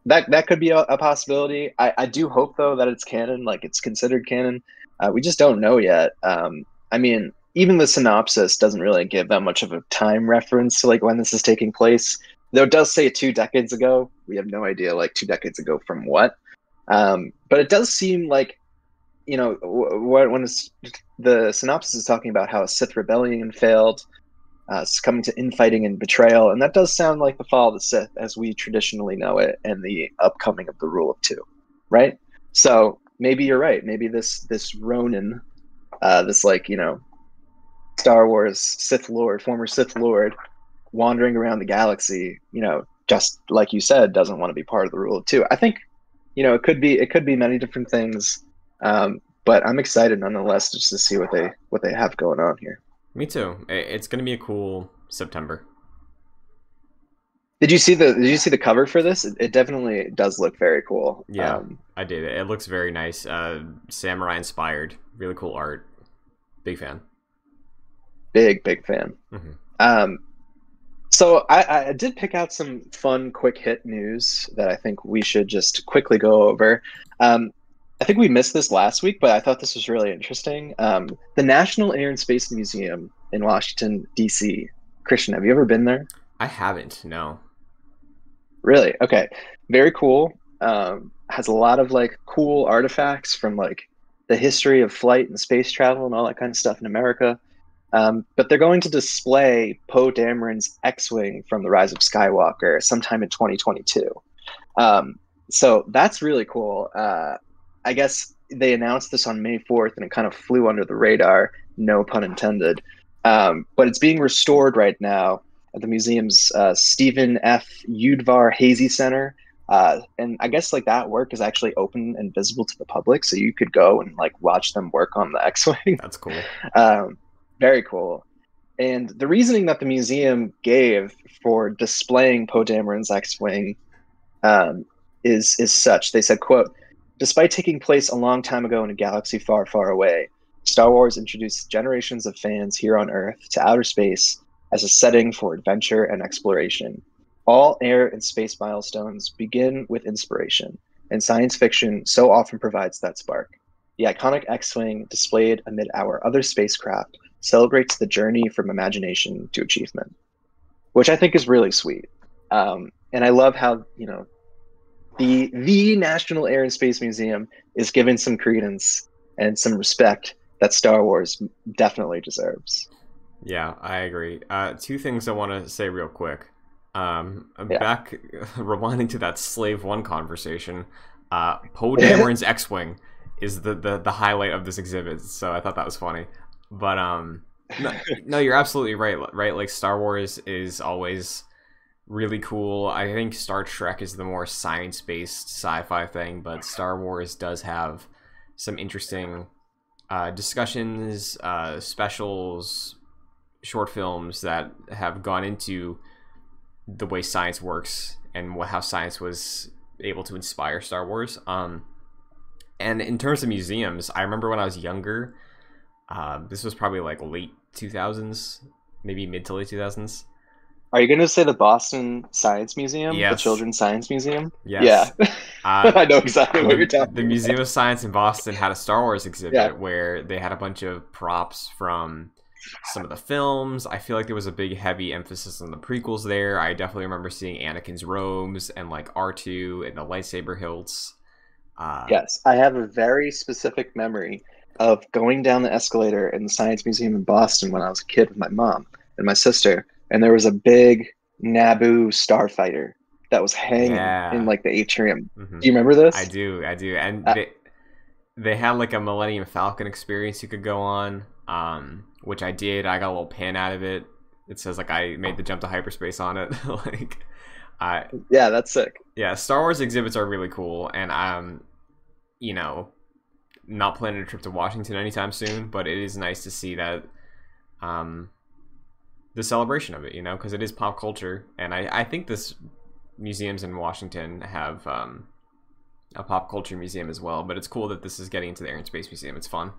that that could be a, a possibility. I, I do hope though that it's canon, like it's considered canon. Uh, we just don't know yet. Um, I mean, even the synopsis doesn't really give that much of a time reference to like when this is taking place. though it does say two decades ago. We have no idea, like two decades ago from what. Um, but it does seem like, you know, when, when the synopsis is talking about how a Sith rebellion failed, uh, succumbing to infighting and betrayal, and that does sound like the fall of the Sith as we traditionally know it, and the upcoming of the Rule of Two, right? So maybe you're right. Maybe this this Ronin, uh, this like you know, Star Wars Sith Lord, former Sith Lord, wandering around the galaxy, you know, just like you said, doesn't want to be part of the Rule of Two. I think, you know, it could be it could be many different things, um, but I'm excited nonetheless just to see what they what they have going on here. Me too. It's going to be a cool September. Did you see the Did you see the cover for this? It, it definitely does look very cool. Yeah, um, I did. It looks very nice. Uh, samurai inspired. Really cool art. Big fan. Big big fan. Mm-hmm. Um, so I, I did pick out some fun quick hit news that I think we should just quickly go over. Um, I think we missed this last week, but I thought this was really interesting. Um, the National Air and Space Museum in Washington D.C. Christian, have you ever been there? I haven't. No. Really? Okay. Very cool. Um, has a lot of like cool artifacts from like the history of flight and space travel and all that kind of stuff in America. Um, but they're going to display Poe Dameron's X-wing from The Rise of Skywalker sometime in 2022. Um, so that's really cool. Uh, I guess they announced this on May 4th, and it kind of flew under the radar. No pun intended. Um, but it's being restored right now at the museum's uh, Steven F. Udvar Hazy Center. Uh, and I guess like that work is actually open and visible to the public, so you could go and like watch them work on the X-wing. That's cool. um, very cool. And the reasoning that the museum gave for displaying Poe Dameron's X-wing um, is is such. They said, "quote Despite taking place a long time ago in a galaxy far, far away, Star Wars introduced generations of fans here on Earth to outer space as a setting for adventure and exploration. All air and space milestones begin with inspiration, and science fiction so often provides that spark. The iconic X Wing, displayed amid our other spacecraft, celebrates the journey from imagination to achievement, which I think is really sweet. Um, and I love how, you know, the the National Air and Space Museum is given some credence and some respect that Star Wars definitely deserves. Yeah, I agree. Uh, two things I want to say real quick. Um, yeah. Back, rewinding to that Slave One conversation, uh, Poe Dameron's X-wing is the, the the highlight of this exhibit. So I thought that was funny. But um, no, no, you're absolutely right. Right, like Star Wars is always really cool. I think Star Trek is the more science-based sci-fi thing, but Star Wars does have some interesting uh, discussions, uh, specials, short films that have gone into the way science works and how science was able to inspire Star Wars. Um, and in terms of museums, I remember when I was younger, uh, this was probably like late 2000s, maybe mid to late 2000s. Are you going to say the Boston Science Museum, yes. the Children's Science Museum? Yes. Yeah. Uh, I know exactly what you're talking. About. The about. Museum of Science in Boston had a Star Wars exhibit yeah. where they had a bunch of props from some of the films. I feel like there was a big heavy emphasis on the prequels there. I definitely remember seeing Anakin's robes and like R2 and the lightsaber hilts. Uh, yes, I have a very specific memory of going down the escalator in the Science Museum in Boston when I was a kid with my mom and my sister, and there was a big Naboo starfighter that was hanging yeah. in like the atrium. Mm-hmm. Do you remember this? I do, I do, and uh, they, they had like a Millennium Falcon experience you could go on. Um, which I did. I got a little pin out of it. It says like I made the jump to hyperspace on it. like, I yeah, that's sick. Yeah, Star Wars exhibits are really cool, and um, you know, not planning a trip to Washington anytime soon, but it is nice to see that, um, the celebration of it. You know, because it is pop culture, and I I think this museums in Washington have um a pop culture museum as well. But it's cool that this is getting into the Air and Space Museum. It's fun.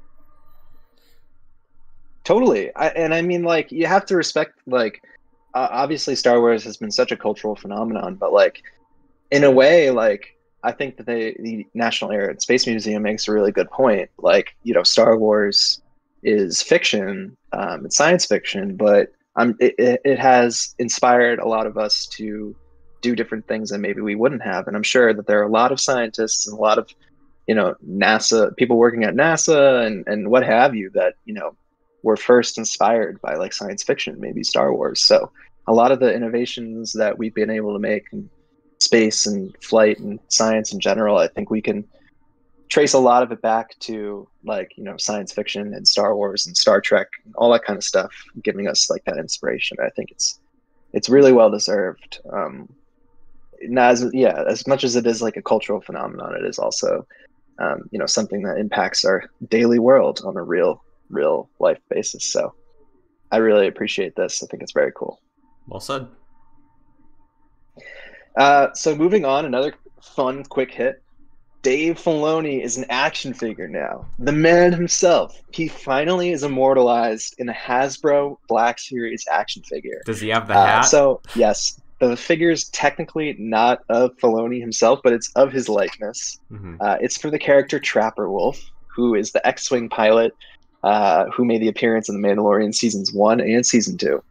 Totally. I, and I mean, like, you have to respect, like, uh, obviously Star Wars has been such a cultural phenomenon, but, like, in a way, like, I think that they, the National Air and Space Museum makes a really good point. Like, you know, Star Wars is fiction, um, it's science fiction, but it, it has inspired a lot of us to do different things that maybe we wouldn't have. And I'm sure that there are a lot of scientists and a lot of, you know, NASA people working at NASA and and what have you that you know were first inspired by like science fiction, maybe Star Wars. So a lot of the innovations that we've been able to make in space and flight and science in general, I think we can trace a lot of it back to like you know science fiction and Star Wars and Star Trek and all that kind of stuff, giving us like that inspiration. I think it's it's really well deserved. Um, not as yeah, as much as it is like a cultural phenomenon, it is also um, you know something that impacts our daily world on a real real life basis. So I really appreciate this. I think it's very cool. Well said. Uh, so moving on, another fun quick hit. Dave Filoni is an action figure now. The man himself. He finally is immortalized in a Hasbro Black Series action figure. Does he have the Uh, hat? so yes, the figure is technically not of Filoni himself, but it's of his likeness. Mhm. Uh, it's for the character Trapper Wolf, who is the X-wing pilot uh, who made the appearance in The Mandalorian seasons one and season two.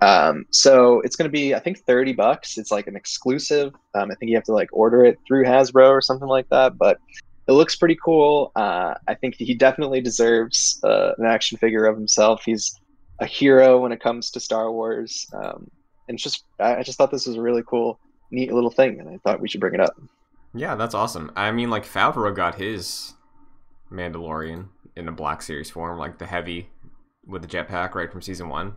Um, so it's going to be, I think, thirty bucks. It's like an exclusive. Um, I think you have to like order it through Hasbro or something like that. But it looks pretty cool. Uh, I think he definitely deserves uh, an action figure of himself. He's a hero when it comes to Star Wars. Um, and just, I I just thought this was a really cool, neat little thing, and I thought we should bring it up. Yeah, that's awesome. I mean, like Favreau got his Mandalorian in a Black Series form, like the heavy with the jetpack right from season one.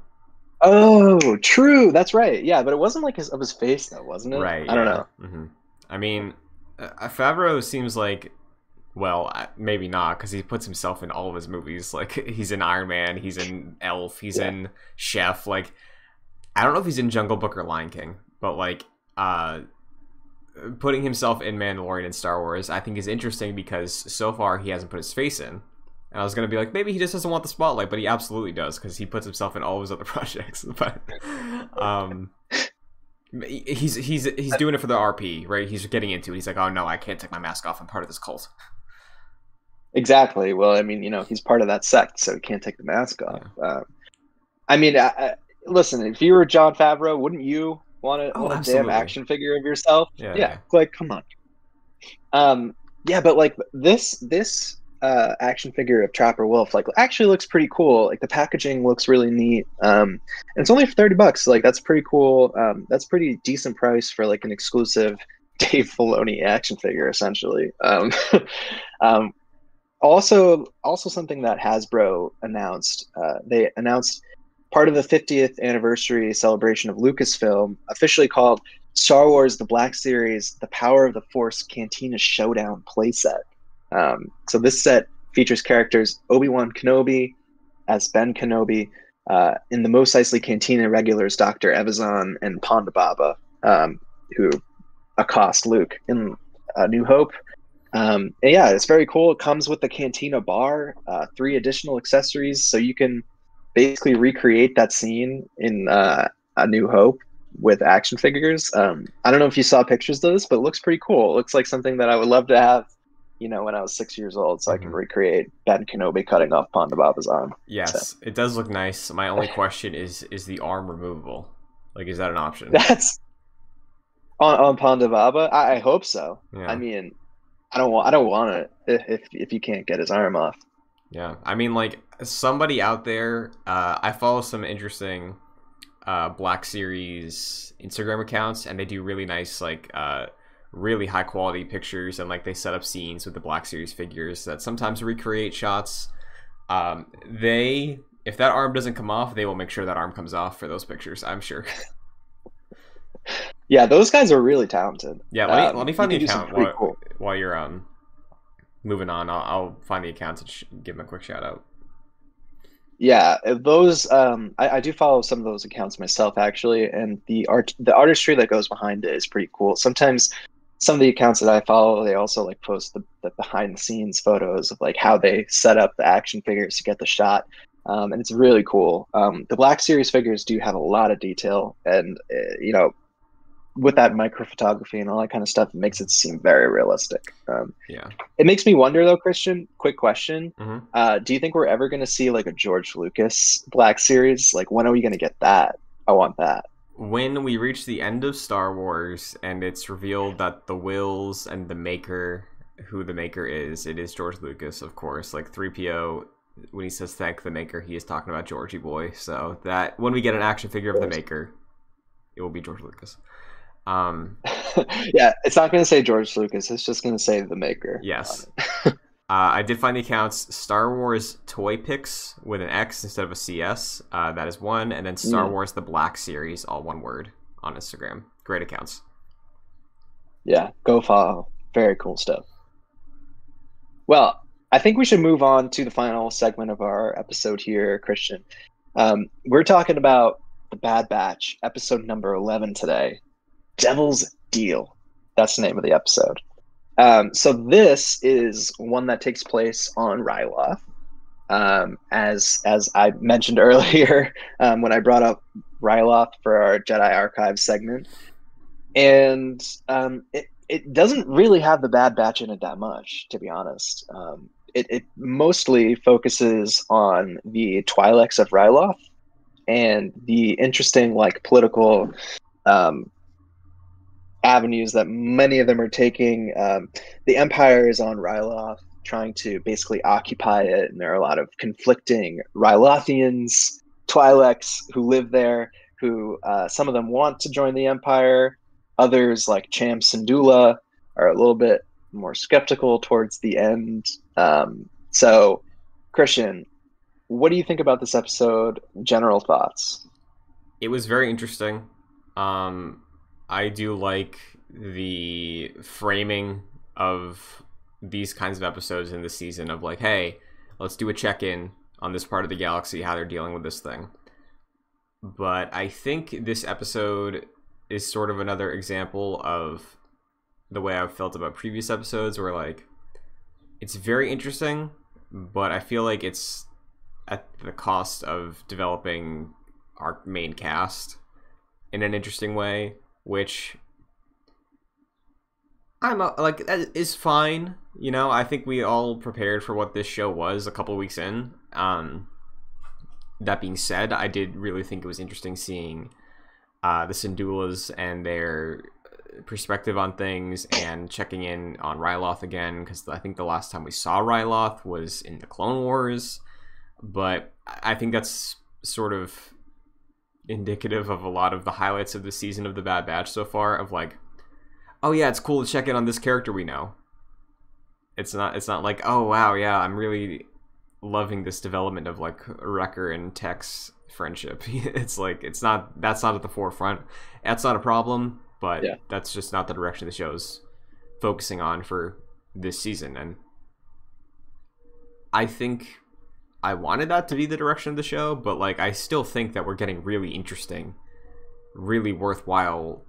Oh, true. That's right. Yeah, but it wasn't like his of his face though, wasn't it? Right. I don't yeah. know. hmm I mean, uh, Favreau seems like, well, uh, maybe not because he puts himself in all of his movies. Like he's in Iron Man, he's in Elf, he's Yeah. in Chef. Like I don't know if he's in Jungle Book or Lion King, but like uh putting himself in Mandalorian and Star Wars, I think is interesting because so far he hasn't put his face in. And I was gonna be like, maybe he just doesn't want the spotlight, but he absolutely does because he puts himself in all of his other projects. But um, he's he's he's doing it for the RP, right? He's getting into it. He's like, oh no, I can't take my mask off. I'm part of this cult. Exactly. Well, I mean, you know, he's part of that sect, so he can't take the mask off. Um, I mean, I, I, listen, if you were Jon Favreau, wouldn't you want a, Oh, damn action figure of yourself? Yeah, yeah, yeah. like come on. Um, yeah, but like this this uh, action figure of Trapper Wolf, like actually looks pretty cool. Like the packaging looks really neat. Um, and it's only for thirty bucks. Like that's pretty cool. Um, that's pretty decent price for like an exclusive Dave Filoni action figure, essentially. Um, um, also, also something that Hasbro announced. Uh, they announced part of the 50th anniversary celebration of Lucasfilm, officially called Star Wars: The Black Series: The Power of the Force Cantina Showdown playset. Um, so this set features characters Obi Wan Kenobi as Ben Kenobi, uh, in the Mos Eisley Cantina regulars Doctor Evazan and Ponda Baba, um, who accost Luke in A New Hope. Um, and yeah, it's very cool. It comes with the Cantina bar, uh, three additional accessories, so you can basically recreate that scene in uh, A New Hope with action figures. Um, I don't know if you saw pictures of this, but it looks pretty cool. It looks like something that I would love to have, you know, when I was six years old, so I can recreate Ben Kenobi cutting off Ponda Baba's arm. Yes, it does look nice. My only question is: is the arm removable? Like, is that an option? That's on on Ponda Baba. I, I hope so. Yeah. I mean, I don't want I don't want it if, if if you can't get his arm off. Yeah, I mean, like somebody out there. Uh, I follow some interesting uh, Black Series Instagram accounts, and they do really nice, like, uh, really high quality pictures, and like they set up scenes with the Black Series figures that sometimes recreate shots. Um, they, if that arm doesn't come off, they will make sure that arm comes off for those pictures. I'm sure. Yeah, those guys are really talented. Yeah, let me Um, let me find the can do some account while, cool- while you're um moving on. I'll, I'll find the account and sh- give them a quick shout out. Yeah, those um, I, I do follow some of those accounts myself actually, and the art, the artistry that goes behind it is pretty cool. Sometimes some of the accounts that I follow, they also like post the, the behind the scenes photos of like how they set up the action figures to get the shot, um, and it's really cool. Um, the Black Series figures do have a lot of detail, and uh, you know, with that micro photography and all that kind of stuff, it makes it seem very realistic. Um, Yeah. it makes me wonder though, Christian. Quick question. Mhm. Uh, do you think we're ever going to see like a George Lucas Black Series? Like, when are we going to get that? I want that. When we reach the end of Star Wars and it's revealed that the Whills and the Maker, who the Maker is, it is George Lucas, of course. Like 3PO, when he says thank the Maker, he is talking about Georgie Boy. So that when we get an action figure of the Maker, it will be George Lucas. Um, yeah, it's not going to say George Lucas. It's just going to say the Maker. Yes. uh, I did find the accounts Star Wars Toy Pix with an X instead of a CS. Uh, that is one, and then Star Mm. Wars The Black Series, all one word, on Instagram. Great accounts. Yeah, go follow. Very cool stuff. Well, I think we should move on to the final segment of our episode here, Christian. Um, we're talking about the Bad Batch, episode number 11 today Devil's Deal. That's the name of the episode. Um, so, this is one that takes place on Ryloth. Um, as as I mentioned earlier, um, when I brought up Ryloth for our Jedi Archive segment, and um, it it doesn't really have the Bad Batch in it that much, to be honest. Um, it, it mostly focuses on the Twi'leks of Ryloth and the interesting, like, political um, avenues that many of them are taking. Um, the Empire is on Ryloth, trying to basically occupy it, and there are a lot of conflicting Rylothians, Twi'leks who live there, who uh, some of them want to join the Empire, Others, like Cham Syndulla, are a little bit more skeptical towards the end. Um, so, Christian, what do you think about this episode? General thoughts? It was very interesting. Um, I do like the framing of these kinds of episodes in the season of like, hey, let's do a check in on this part of the galaxy, how they're dealing with this thing. But I think this episode is sort of another example of the way I've felt about previous episodes, where like it's very interesting, but I feel like it's at the cost of developing our main cast in an interesting way, which I'm uh, like that is fine. You know, I think we all prepared for what this show was a couple weeks in. Um, that being said, I did really think it was interesting seeing uh, the Syndullas and their perspective on things and checking in on Ryloth again because I think the last time we saw Ryloth was in the Clone Wars, but I think that's sort of indicative of a lot of the highlights of the season of the Bad Batch so far of like oh yeah it's cool to check in on this character we know. It's not it's not like oh wow yeah i'm really loving this development of like wrecker and Tech's friendship. It's like it's not that's not at the forefront. That's not a problem but Yeah. that's just not the direction the show's focusing on for this season and i think i wanted that to be the direction of the show but like i still think that we're getting really interesting really worthwhile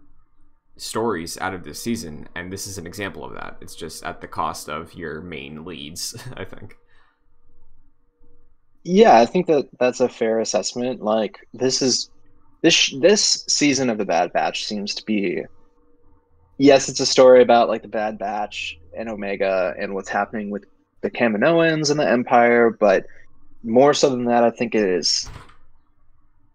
stories out of this season and this is an example of that it's just at the cost of your main leads i think Yeah, I think that that's a fair assessment. Like this is this this season of the Bad Batch seems to be yes, it's a story about like the Bad Batch and Omega and what's happening with the Kaminoans and the Empire, but more so than that, I think it is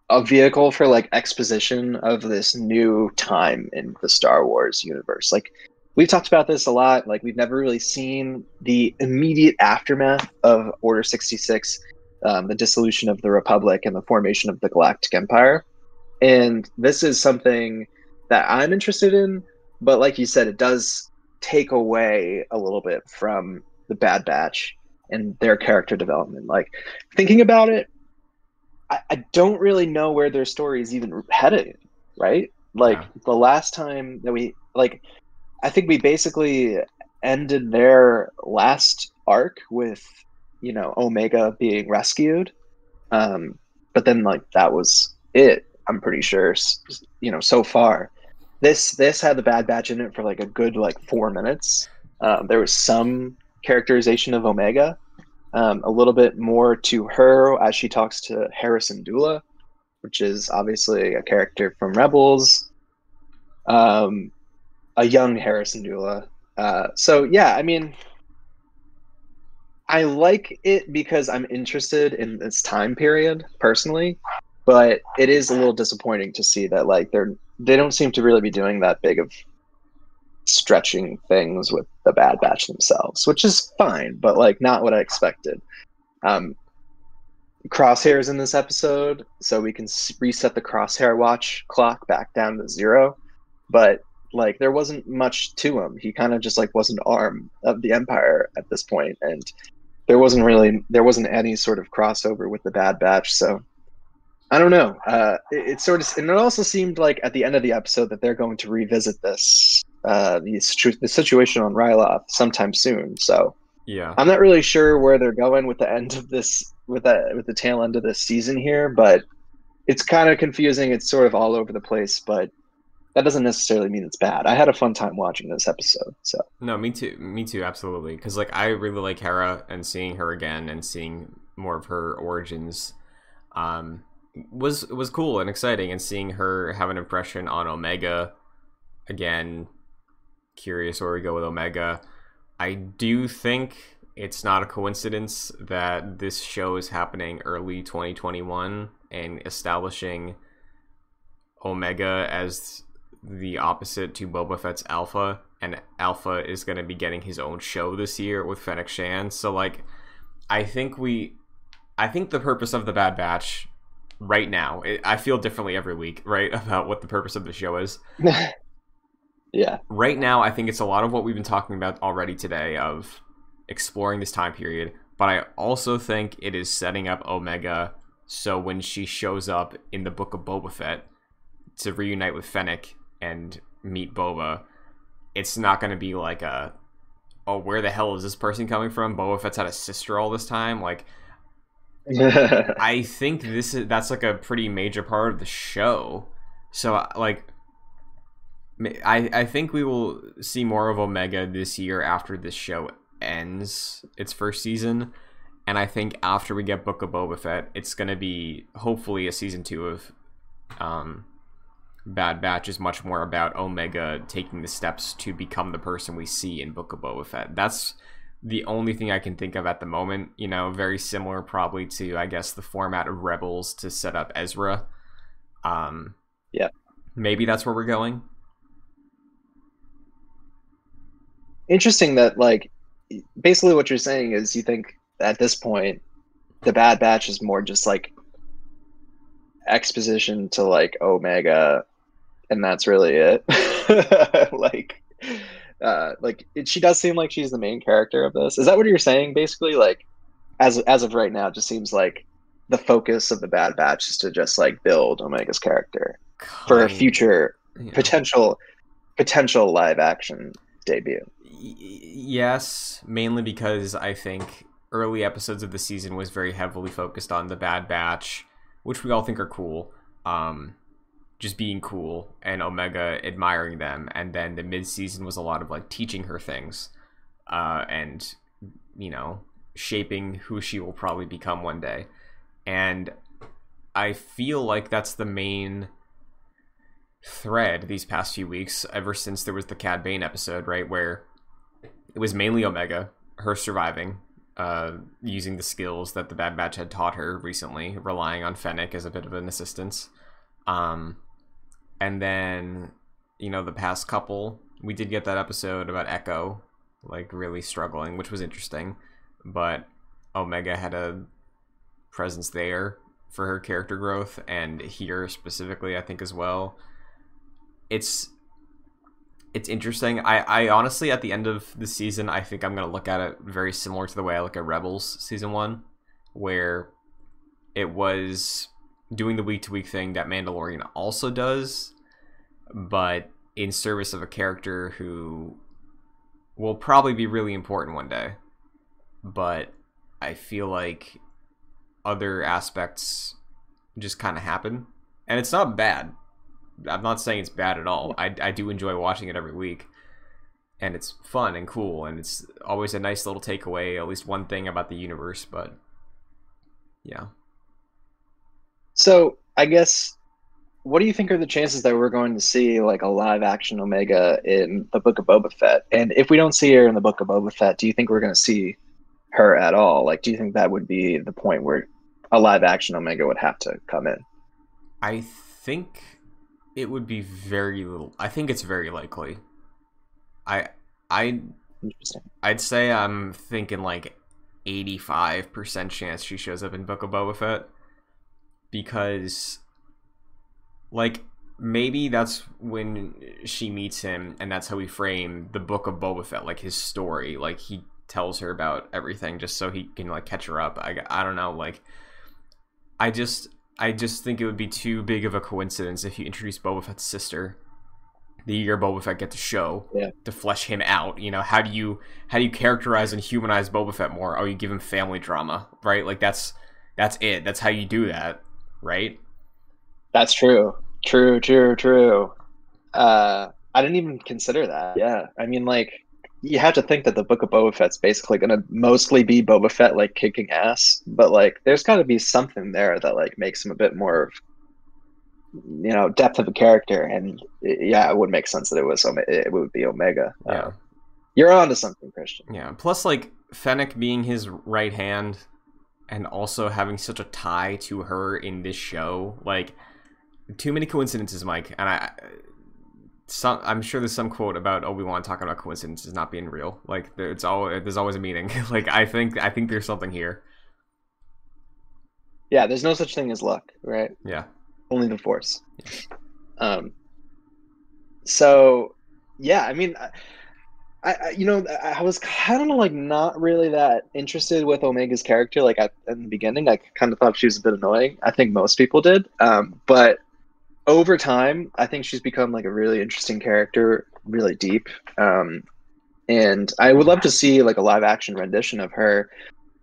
a vehicle for like exposition of this new time in the Star Wars universe. Like we've talked about this a lot. Like we've never really seen the immediate aftermath of Order sixty six um, the dissolution of the Republic and the formation of the Galactic Empire. And this is something that I'm interested in, but like you said, it does take away a little bit from the Bad Batch and their character development. Like thinking about it, I, I don't really know where their story is even headed, right? Like Yeah. the last time that we like I think we basically ended their last arc with you know Omega being rescued, um, but then like that was it. I'm pretty sure, you know, so far. This this had the Bad Batch in it for like a good like four minutes. Um, there was some characterization of Omega, um, a little bit more to her as she talks to Hera Syndulla, which is obviously a character from Rebels. Um, a young Hera Syndulla. Uh, so yeah, I mean, I like it because I'm interested in this time period personally. but it is a little disappointing to see that like they're they don't seem to really be doing that big of stretching things with the Bad Batch themselves, which is fine, but like not what I expected. Um, Crosshair's in this episode, so we can reset the crosshair watch clock back down to zero. But like, there wasn't much to him. He kind of just like was an arm of the Empire at this point, and there wasn't really there wasn't any sort of crossover with the Bad Batch. So I don't know. Uh, it, it sort of and it also seemed like at the end of the episode that they're going to revisit this uh, the, the situation on Ryloth sometime soon. So Yeah. I'm not really sure where they're going with the end of this with that with the tail end of this season here, but it's kind of confusing. It's sort of all over the place, but that doesn't necessarily mean it's bad. I had a fun time watching this episode. So No, me too. Me too. Absolutely. Because like I really like Hera, and seeing her again and seeing more of her origins, um, was was cool and exciting. And seeing her have an impression on Omega, again, curious where we go with Omega. I do think it's not a coincidence that this show is happening early 2021 and establishing Omega as the opposite to Boba Fett's Alpha, and Alpha is going to be getting his own show this year with Fennec Shand. So, like, I think we, I think the purpose of the Bad Batch right now, it, I feel differently every week, right, about what the purpose of the show is. yeah, Right now, I think it's a lot of what we've been talking about already today of exploring this time period, but I also think it is setting up Omega so when she shows up in the book of Boba Fett to reunite with Fennec and meet Boba, it's not going to be like a, oh, where the hell is this person coming from? Boba Fett's had a sister all this time. Like, I think this is that's like a pretty major part of the show. So like I I think we will see more of Omega this year after this show ends its first season. And I think after we get Book of Boba Fett, it's gonna be hopefully a season two of um Bad Batch is much more about Omega taking the steps to become the person we see in Book of Boba Fett. That's the only thing I can think of at the moment. You know, very similar probably to I guess the format of Rebels to set up Ezra. Um, Yeah. maybe that's where we're going. Interesting that like basically what you're saying is you think at this point the Bad Batch is more just like exposition to like Omega, and that's really it. like, uh, like it, she does seem like she's the main character of this. Is that what you're saying? Basically, like as as of right now, it just seems like the focus of the Bad Batch is to just like build Omega's character for a future yeah. potential potential live action debut. Yes, mainly because I think early episodes of the season was very heavily focused on the Bad Batch, which we all think are cool. Um, just being cool and Omega admiring them, and then the mid season was a lot of like teaching her things, uh, and you know shaping who she will probably become one day, and I feel like that's the main thread these past few weeks ever since there was the Cad Bane episode, right, where it was mainly Omega, her surviving, uh, using the skills that the Bad Batch had taught her recently, relying on Fennec as a bit of an assistance. Um, and then, you know, the past couple, we did get that episode about Echo, like really struggling, which was interesting. But Omega had a presence there for her character growth, and here specifically, I think as well. It's it's interesting. I, I honestly, at the end of the season, I think I'm going to look at it very similar to the way I look at Rebels season one, where it was doing the week to week thing that Mandalorian also does, but in service of a character who will probably be really important one day. But I feel like other aspects just kind of happen. And it's not bad. I'm not saying it's bad at all. I, I do enjoy watching it every week. And it's fun and cool. And it's always a nice little takeaway, at least one thing about the universe. But yeah. So I guess what do you think are the chances that we're going to see like a live action Omega in the Book of Boba Fett? And if we don't see her in the Book of Boba Fett, do you think we're going to see her at all? Like, do you think that would be the point where a live action Omega would have to come in? I think it would be very little. I think it's very likely. I I Interesting. I'd say I'm thinking like 85% chance she shows up in Book of Boba Fett because like maybe that's when she meets him and that's how we frame the Book of Boba Fett like his story like he tells her about everything just so he can like catch her up I, I don't know like I just I just think it would be too big of a coincidence if you introduce Boba Fett's sister the year Boba Fett get to show Yeah. to flesh him out. You know, how do you how do you characterize and humanize Boba Fett more? Oh, you give him family drama, right? Like that's that's it. That's how you do that, right? That's true. True, true, true. Uh, I didn't even consider that. Yeah. I mean, like, you have to think that the Book of Boba Fett's basically going to mostly be Boba Fett, like, kicking ass. But, like, there's got to be something there that, like, makes him a bit more, of you know, depth of a character. And, yeah, it would make sense that it was, it would be Omega. Yeah. Uh, you're on to something, Christian. Yeah. Plus, like Fennec being his right hand, and also having such a tie to her in this show, like too many coincidences, Mike. And I, some I'm sure there's some quote about Obi Wan talking about coincidences not being real. Like there- it's all there's always a meaning. like I think I think there's something here. Yeah, there's no such thing as luck, right? Yeah. only the force um so yeah i mean I, I you know i I was kind of like not really that interested with omega's character like at, in the beginning i kind of thought she was a bit annoying i think most people did um but over time i think she's become like a really interesting character really deep um and i would love to see like a live action rendition of her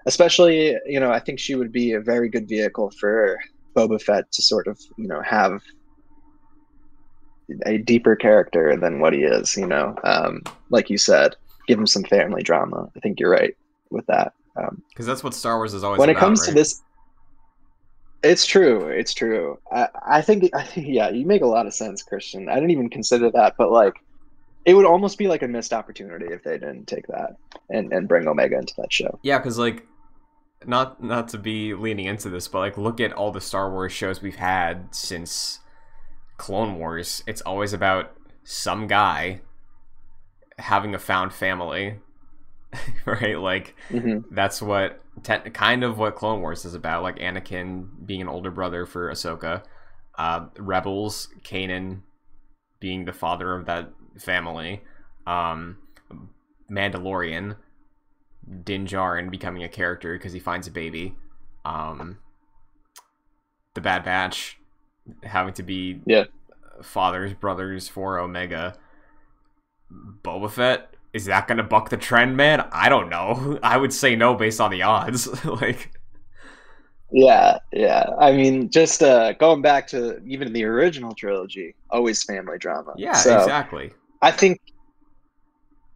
especially you know i think she would be a very good vehicle for Boba Fett to sort of, you know, have a deeper character than what he is, you know. Um, like you said, give him some family drama. I think you're right with that. Um, Because that's what Star Wars is always when it about, comes to this, it's true. It's true. I, I think, I think, yeah, you make a lot of sense, Christian. I didn't even consider that, but like, it would almost be like a missed opportunity if they didn't take that and, and bring Omega into that show. Yeah, because like, not not to be leaning into this, but like, look at all the Star Wars shows we've had since Clone Wars. It's always about some guy having a found family, right? Like hmm that's what te- kind of what Clone Wars is about. Like Anakin being an older brother for Ahsoka, uh, Rebels, Kanan being the father of that family, um, Mandalorian, Din Djarin becoming a character because he finds a baby, um, the Bad Batch having to be Yeah. fathers, brothers for Omega. Boba Fett is that going to buck the trend, man? I don't know. I would say no based on the odds. like, Yeah, yeah. I mean, just uh, going back to even the original trilogy, always family drama. yeah, So exactly. I think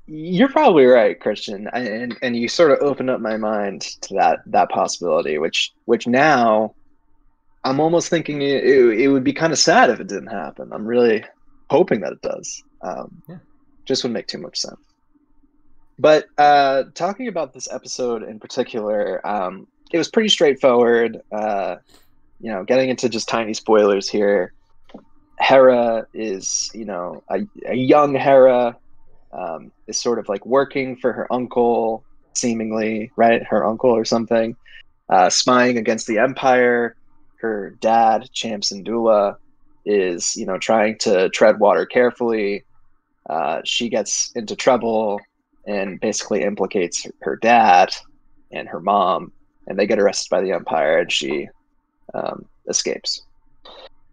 you're probably right, Christian, and and you sort of opened up my mind to that that possibility, which which now I'm almost thinking it, it, it would be kind of sad if it didn't happen. I'm really hoping that it does. Um, Yeah. Just wouldn't make too much sense. But uh, talking about this episode in particular, um, it was pretty straightforward. Uh, you know, getting into just tiny spoilers here. Hera is, you know, a, a young Hera um, is sort of like working for her uncle, seemingly, right? Her uncle or something, uh, spying against the Empire. Her dad, Cham Syndulla, is, you know, trying to tread water carefully. Uh, she gets into trouble and basically implicates her dad and her mom, and they get arrested by the Empire, and she um, escapes.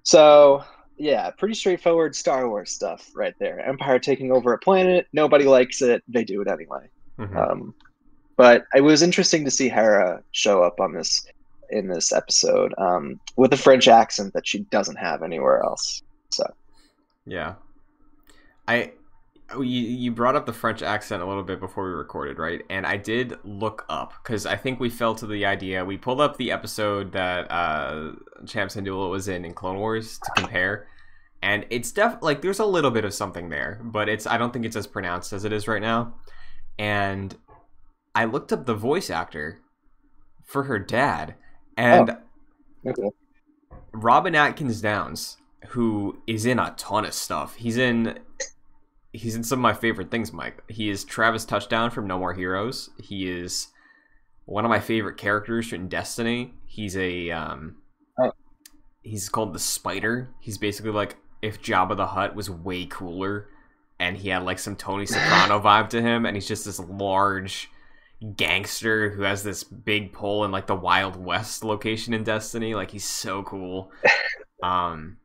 So, yeah, pretty straightforward Star Wars stuff right there. Empire taking over a planet, nobody likes it, they do it anyway. Mhm. Um, but it was interesting to see Hera show up on this in this episode um, with a French accent that she doesn't have anywhere else. So Yeah. I you, you brought up the French accent a little bit before we recorded, right? And I did look up because I think we fell to the idea. We pulled up the episode that uh, Cham Syndulla was in in Clone Wars to compare, and it's def like there's a little bit of something there, but it's I don't think it's as pronounced as it is right now. And I looked up the voice actor for her dad, and okay. Robin Atkin Downes, who is in a ton of stuff. He's in he's in some of my favorite things, Mike. He is Travis Touchdown from No More Heroes. He is one of my favorite characters in Destiny. He's a um Oh. he's called the Spider. He's basically like if Jabba the Hutt was way cooler and he had like some Tony Soprano vibe to him and he's just this large gangster who has this big pull in like the Wild West location in Destiny. Like he's so cool. Um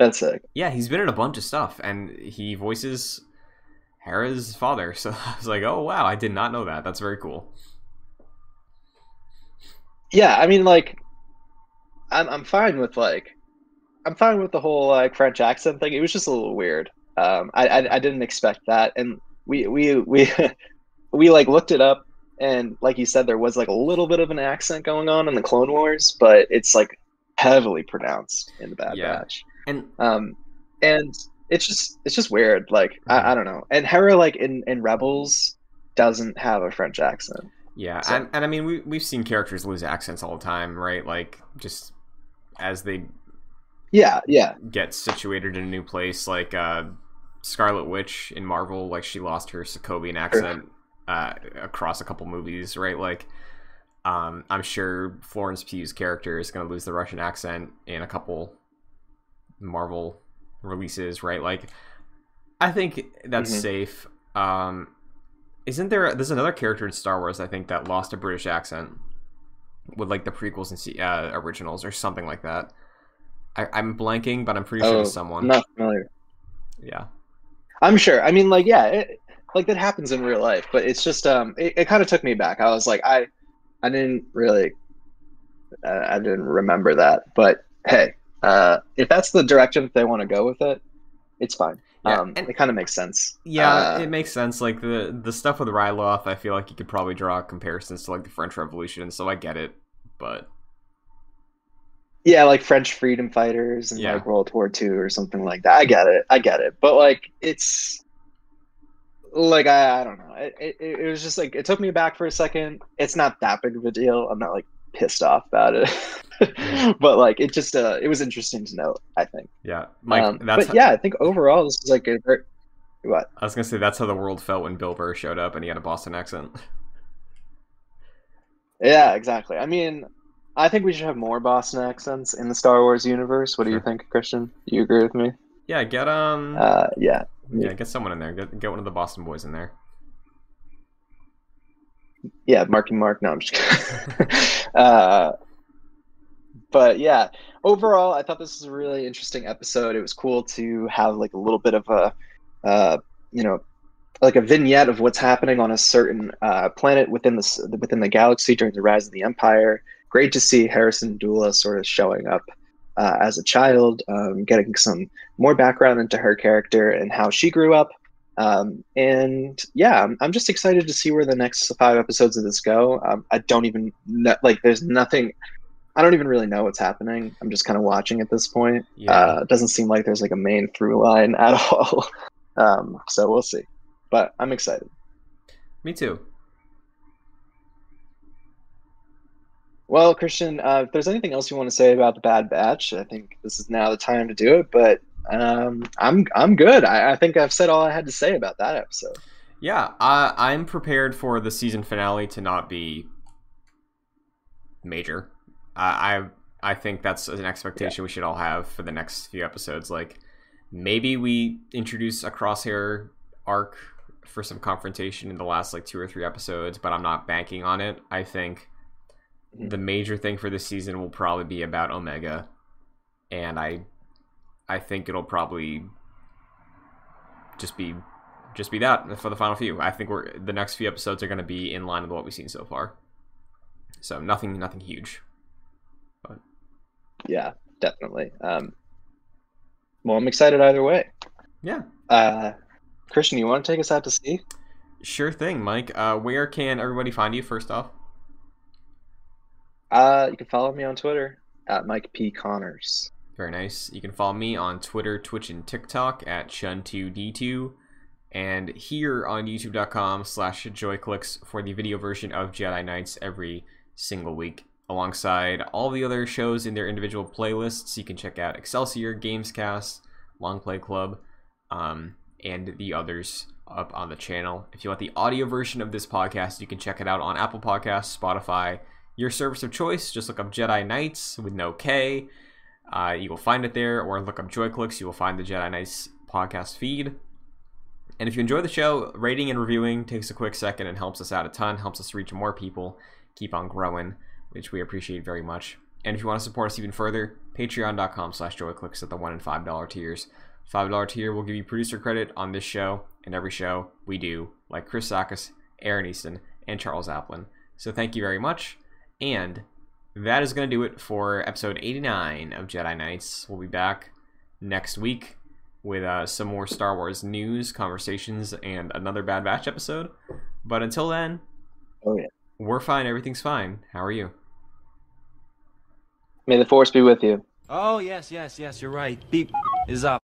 That's sick. yeah, he's been in a bunch of stuff and he voices Hera's father. So I was like, "Oh wow, I did not know that. That's very cool." Yeah, I mean, like, I'm I'm fine with like, I'm fine with the whole like French accent thing. It was just a little weird. Um, I I, I didn't expect that, and we we we we like looked it up, and like you said, there was like a little bit of an accent going on in the Clone Wars, but it's like heavily pronounced in the Bad Yeah. Batch. And Um, and it's just it's just weird. Like I, I don't know. And Hera like in in Rebels doesn't have a French accent. yeah, So- and, and I mean, we we've seen characters lose accents all the time, right? Like just as they Yeah, yeah, get situated in a new place, like uh, Scarlet Witch in Marvel, like she lost her Sokovian accent uh, across a couple movies, right? Like, um, I'm sure Florence Pugh's character is going to lose the Russian accent in a couple Marvel releases, right? Like, I think that's Mhm. safe. Um, isn't there? There's another character in Star Wars I think that lost a British accent with like the prequels and uh, originals or something like that. I, I'm blanking, but I'm pretty sure Oh, it's someone. Not familiar. Yeah, I'm sure. I mean, like, yeah, it, like that happens in real life, but it's just, um, it, it kind of took me back. I was like, I, I didn't really, uh, I didn't remember that. But hey, uh, if that's the direction that they want to go with it, it's fine. Yeah, um, and- it kind of makes sense. yeah, Uh, it makes sense. Like the the stuff with Ryloth, I feel like you could probably draw comparisons to like the French Revolution, so I get it. But yeah, like French freedom fighters and Yeah. like World War II or something like that. I get it. I get it. But like, it's like I, I don't know. It, it, it was just like it took me back for a second. It's not that big of a deal. I'm not like pissed off about it, but like it just uh, it was interesting to note. I think. yeah, Mike, um, that's but yeah, I think overall this is like a very, what I was gonna say that's how the world felt when Bill Burr showed up and he had a Boston accent. Yeah, exactly. I mean, I think we should have more Boston accents in the Star Wars universe. What do you think, Christian? You agree with me? Yeah, get um, Uh, yeah. yeah, get someone in there. Get get one of the Boston boys in there. Yeah, Marky Mark. No, I'm just kidding. uh, but yeah, overall, I thought this was a really interesting episode. It was cool to have like a little bit of a, uh, you know, like a vignette of what's happening on a certain uh, planet within the within the galaxy during the rise of the Empire. Great to see Hera Syndulla sort of showing up uh, as a child, um, getting some more background into her character and how she grew up. Um, and yeah, I'm, I'm just excited to see where the next five episodes of this go. Um, I don't even know, like, there's nothing. I don't even really know what's happening. I'm just kind of watching at this point. Yeah, Uh, it doesn't seem like there's like a main through line at all. um, so we'll see. But I'm excited. me too. Well, Christian, uh, if there's anything else you want to say about the Bad Batch, I think this is now the time to do it. But um, I'm I'm good. I, I think I've said all I had to say about that episode. Yeah, I, I'm prepared for the season finale to not be major. I I, I think that's an expectation we should all have for the next few episodes. Like maybe we introduce a crosshair arc for some confrontation in the last like two or three episodes, but I'm not banking on it. I think the major thing for this season will probably be about Omega, and I I think it'll probably just be just be that for the final few. I think we're the next few episodes are going to be in line with what we've seen so far. So nothing, nothing huge. Yeah, definitely. Um, well, I'm excited either way. Yeah, Uh, Christian, you want to take us out to sea? sure thing, Mike. Uh, where can everybody find you? First off, Uh, you can follow me on Twitter at Mike P Connors. Very nice. You can follow me on Twitter, Twitch, and TikTok at Chun2D2, and here on YouTube.com/slash JoyClicks for the video version of Jedi Nights every single week. alongside all the other shows in their individual playlists. You can check out Excelsior, Gamescast, Long Play Club, um, and the others up on the channel. If you want the audio version of this podcast, you can check it out on Apple Podcasts, Spotify, your service of choice. Just look up Jedi Nights with no K. Uh, you will find it there, or look up JoyClicks. You will find the Jedi Nights podcast feed. And if you enjoy the show, rating and reviewing takes a quick second and helps us out a ton, helps us reach more people, keep on growing, which we appreciate very much. And if you want to support us even further, patreon.com slash joyclicks at the $1 and $5 tiers. $5 tier will give you producer credit on this show and every show we do, like Chris Sakkas, Aaron Eastin, and Charles Applin. So thank you very much. And that is going to do it for episode 89 of Jedi Nights. We'll be back next week with uh, some more Star Wars news, conversations, and another Bad Batch episode. But until then, Oh yeah. we're fine. Everything's fine. How are you? May the force be with you. Oh, yes, yes, yes, you're right. Beep is up.